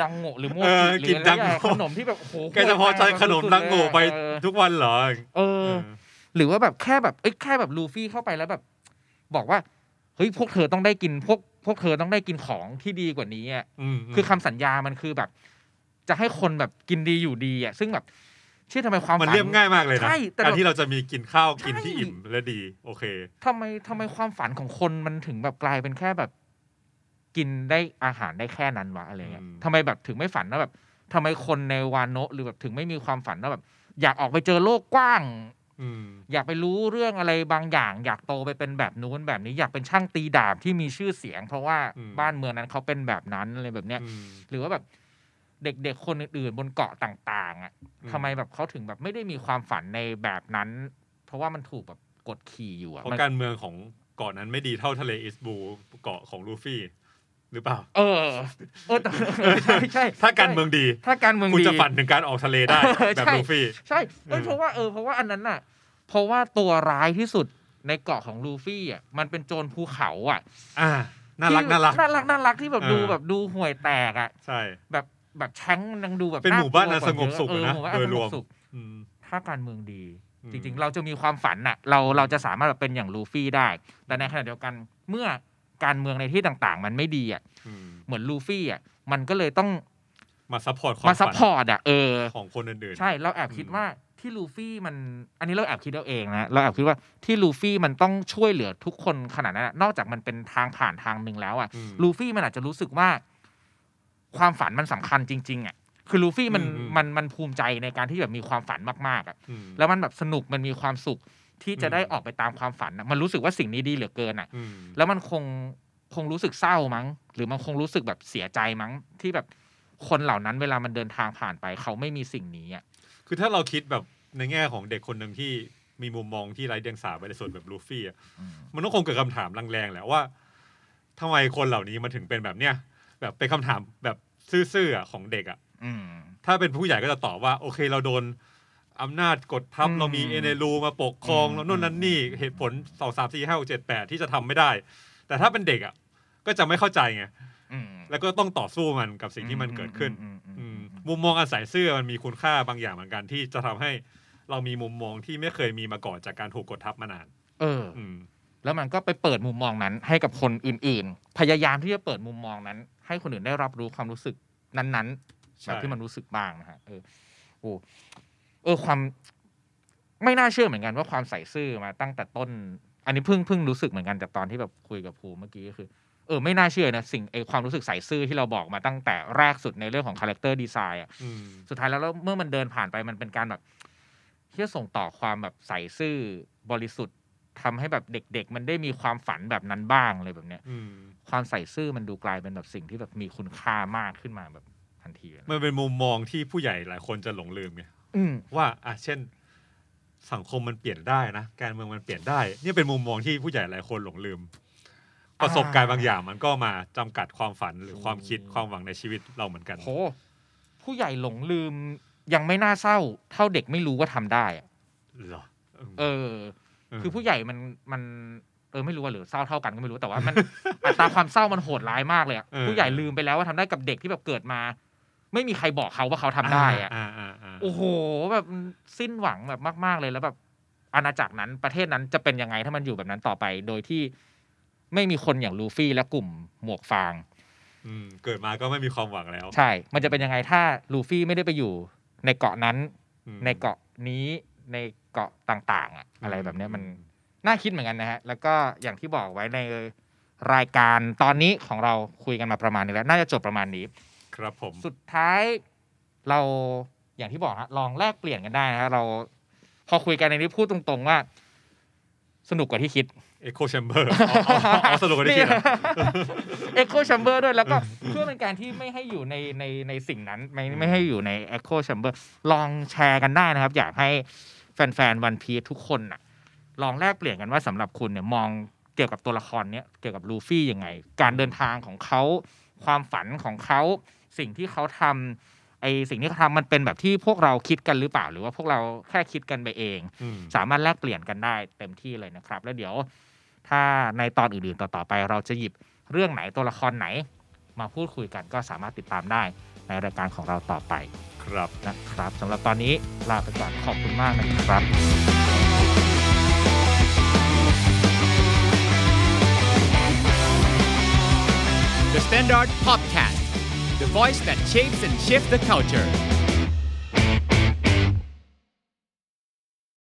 D: ดังโง่หรือโม
E: เออ
D: จิหรื
E: กิน
D: ออะไร
E: ดัง
D: อย่าง
E: โง่
D: ขนมที่แบบโอ้โห
E: แกจะพอใจขนมดังโง่ไป
D: เออ
E: ทุกวันเหรอ
D: เออ หรือว่าแบบแค่แบบเอ้ยแค่แบบลูฟี่เข้าไปแล้วแบบ บอกว่าเฮ้ยพวกเธอต้องได้กินพวกพวกเธอต้องได้กินของที่ดีกว่านี้อะ
E: อืมม
D: คือคำสัญญามันคือแบบ จะให้คนแบบกินดีอยู่ดีอะซึ่งแบบเชื่อทำไมความ
E: มัน
D: ฝั
E: เรียบง่ายมากเลยนะ
D: ใช่แต่
E: การ
D: แบบ
E: ที่เราจะมีกินข้าวกิน
D: ใช่
E: ที่อิ่มและดี โอเค
D: ทำไมทำไมความฝันของคนมันถึงแบบกลายเป็นแค่แบบ กินได้อาหารได้แค่นั้นวะอะไรเงี้ย
E: อืม
D: ทำไมแบบถึงไม่ฝันว่าแบบทำไมคนในวานโนะหรือแบบถึงไม่มีความฝันว่าแบบ อยากออกไปเจอโลกกว้าง
E: อืม
D: อยากไปรู้เรื่องอะไรบางอย่าง อยากโตไปเป็นแบบนู้นแบบนี้อยากเป็นช่างตีดาบที่มีชื่อเสียง เพราะว่า
E: อืม
D: บ้านเมืองนั้นเขาเป็นแบบนั้นอะไรแบบเนี้ย
E: อืม
D: หรือว่าแบบเด็กๆคนอื่นๆบนเกาะต่างๆอะ
E: อืม
D: ทำไมแบบเขาถึงแบบไม่ได้มีความฝันในแบบนั้น เพราะว่ามันถูกแบบกดขี่อยู่อะ
E: เพราะ
D: มัน
E: การเมืองของเกาะนั้นไม่ดีเท่าทะเลอิสบูเกาะของลูฟี่ หรือเปล่า
D: เออเออแต่เออใช่ใช่
E: ถ้าการเมืองดี
D: ถ้าการเมือง
E: คุณ
D: ดี
E: จะฝันถึงการออกทะเลได้
D: เออ
E: แบบ
D: ใช่
E: ลูฟี่
D: ใช่เอ้ย
E: เออ
D: เพราะว่าเออเพราะว่าอันนั้นน่ะ เพราะว่าตัวร้ายที่สุดในเกาะของลูฟี่อะมันเป็นโจรภูเขาอะ
E: อ่าน่ารัก
D: ที่
E: น่ารัก
D: น่ารักน่ารักที่แบบ
E: เออ
D: ดูแบบดูห่วยแตกอะ
E: ใช่
D: แบบแบบแช้งนังดูแบบ
E: เป็นหมู่บ้านอัน
D: กลัว
E: สงบสุข
D: เออ
E: อะนะ
D: หมู่บ้าน
E: โด
D: อั
E: ย
D: นส
E: รงว
D: บ
E: ม
D: สุข
E: อืม
D: ถ้าการเมืองดี
E: อืม
D: จริง ๆ เราจะมีความฝันน่ะ เราเราจะสามารถแบบเป็นอย่างลูฟี่ได้ แต่ในขณะเดียวกันเมื่อ การเมืองในที่ต่างๆ มันไม่ดีอะ
E: อืม
D: เหมือนลูฟี่อะมันก็เลยต้อง
E: มา support ความฝัน
D: มา sup์ตอะเออ
E: ของคนอื่นๆ
D: ใช่เราแอบคิด
E: อืม
D: ว่าที่ลูฟี่มัน อันนี้เราแอบคิดเอาเองนะเราแอบคิดว่าที่ลูฟี่มันต้องช่วยเหลือทุกคนขนาดนั้นอะนอกจากมันเป็นทางผ่านทางหนึ่งแล้วอะ
E: อืม
D: ลูฟี่มันอาจจะรู้สึกว่า ความฝันมันสำคัญจริง ๆ อะ คือลูฟี่มัน
E: อืมอืม
D: มันมันภูมิใจในการที่แบบมีความฝันมากๆอะ
E: อืม
D: แล้วมันแบบสนุกมันมีความสุข ที่จะ
E: อืม
D: ได้ออกไปตามความฝันอะมันรู้สึกว่าสิ่งนี้ดีเหลือเกินอะ
E: อืม
D: แล้วมันคงคงรู้สึกเศร้ามั้ง หรือมันคงรู้สึกแบบเสียใจมั้ง ที่แบบคนเหล่านั้นเวลามันเดินทางผ่านไป เขาไม่มีสิ่งนี้อะ
E: คือถ้าเราคิดแบบในแง่ของเด็กคนหนึ่งที่มีมุมมองที่ไร้เดียงสาไปในส่วนแบบลูฟี่อะมันต้องคงเกิดคำถามแรงๆแหละว่าทำไมคนเหล่านี้มันถึงเป็นแบบเนี้ยแบบเป็นคำถามแบบซื่อๆอะของเด็กอะ
D: อืม
E: ถ้าเป็นผู้ใหญ่ก็จะตอบว่า โอเคเราโดน อำนาจกดทับ
D: อืม
E: เรามีเอเนรูมาปกครอง
D: อืม
E: แล้วนู่นนั่นนี่เหตุผลสองสามสี่ห้าหกเจ็ดแปดที่จะทำไม่ได้ แต่ถ้าเป็นเด็กอะก็จะไม่เข้าใจไง
D: อืม
E: แล้วก็ต้องต่อสู้มันกับสิ่งที่มันเกิดขึ้น
D: อืมอืม
E: อื
D: อื
E: ม
D: ม
E: มุมมองอันใส่เสื้อมันมีคุณค่าบางอย่างเหมือนกันที่จะทำให้เรามีมุมมองที่ไม่เคยมีมาก่อนจากการถูกกดทับมานาน
D: เออ
E: อืม
D: แล้วมันก็ไปเปิดมุมมองนั้น ให้กับคนอื่น ๆ พยายามที่จะเปิดมุมมองนั้น ให้คนอื่นได้รับรู้ความรู้สึกนั้นๆ
E: ใช่
D: แบบที่มันรู้สึกบ้างนะฮะเออโอ้ เออความไม่น่าเชื่อเหมือนกันว่าความใสซื่อมาตั้งแต่ต้น อันนี้เพิ่งเพิ่งรู้สึกเหมือนกันจากตอนที่แบบคุยกับภูเมื่อกี้ก็คือ เออไม่น่าเชื่อนะสิ่งไอความรู้สึกใสซื่อที่เราบอกมาตั้งแต่แรกสุดในเรื่องของ character design อะ
E: อืม
D: สุดท้ายแล้วแล้วเมื่อมันเดินผ่านไปมันเป็นการแบบที่จะส่งต่อความแบบใสซื่อบริสุทธิ์ทำให้แบบเด็ก ๆ มันได้มีความฝันแบบนั้นบ้างเลยแบบเนี้ย
E: อืม
D: ความใส่ซื่อมันดูกลายเป็นแบบสิ่งที่แบบมีคุณค่ามากขึ้นมาแบบทันทีเลย
E: มันเป็นมุมมองที่ผู้ใหญ่หลายคนจะหลงลืมไง
D: อืม
E: ว่าอะเช่น สังคมมันเปลี่ยนได้นะการเมืองมันเปลี่ยนได้ นี่เป็นมุมมองที่ผู้ใหญ่หลายคนหลงลืม ประสบการณ์บางอย่างมันก็มาจำกัดความฝันหรือความคิดความหวังในชีวิตเราเหมือนกัน
D: โหผู้ใหญ่หลงลืมยังไม่น่าเศร้า เท่าเด็กไม่รู้ว่าทำได้อะ
E: เหรออืม
D: เออ คือผู้ใหญ่มันมันเออไม่รู้ว่าหรือเศร้าเท่ากันก็ไม่รู้แต่ว่ามันอัตราความเศร้ามันโหดร้ายมากเลยอะ
E: เออ
D: ผู้ใหญ่ลืมไปแล้วว่าทำได้กับเด็กที่แบบเกิดมา ไม่มีใครบอกเขาว่าเขาทำได้อะ
E: อ่าอ่าอ่า
D: โอ้โห แบบสิ้นหวังแบบมาก ๆเลยแล้วแบบอาณาจักรนั้นประเทศนั้นจะเป็นยังไงถ้ามันอยู่แบบนั้นต่อไป โดยที่ไม่มีคนอย่างลูฟี่และกลุ่มหมวกฟาง
E: อืมเกิดมาก็ไม่มีความหวังแล้ว
D: ใช่ มันจะเป็นยังไงถ้าลูฟี่ไม่ได้ไปอยู่ ในเกาะนั้น
E: อืม
D: ในเกาะนี้ในเกาะต่าง ๆ อะอะไรแบบเนี้ยมันน่าคิดเหมือนกันนะฮะ แล้วก็อย่างที่บอกไว้ในรายการตอนนี้ของเราคุยกันมาประมาณนี้แล้ว น่าจะจบประมาณนี้
E: ครับผม
D: สุดท้ายเราอย่างที่บอกฮะลองแลกเปลี่ยนกันได้นะฮะเราพอคุยกันในนี้พูดตรงๆว่า สนุกกว่าที่คิด
E: echo chamber เอาสรุปกันได้คิดเหรอ
D: echo chamber ด้วยแล้วก็เพื่อเป็นการที่ไม่ให้อยู่ในในในสิ่งนั้น ไม่ไม่ให้อยู่ใน echo chamber ลองแชร์กันได้นะครับ อยากให้แฟนๆวันพีซุกคนน่ะ ลองแลกเปลี่ยนกันว่าสำหรับคุณเนี่ยมองเกี่ยวกับตัวละครเนี้ยเกี่ยวกับลูฟี่ยังไง การเดินทางของเขาความฝันของเขา สิ่งที่เขาทำไอสิ่งที่เขาทำมันเป็นแบบที่พวกเราคิดกันหรือเปล่า หรือว่าพวกเราแค่คิดกันไปเอง
E: อืม
D: สามารถแลกเปลี่ยนกันได้เต็มที่เลยนะครับ แล้วเดี๋ยวถ้าในตอนอื่นๆต่อๆไป เราจะหยิบเรื่องไหนตัวละครไหน มาพูดคุยกันก็สามารถติดตามได้ในรายการของเราต่อไป
E: ครับ
D: นะครับสำหรับตอนนี้ลาไปก่อนขอบคุณมากนะครับ
B: The Standard Podcast, the voice that shapes and shifts the culture.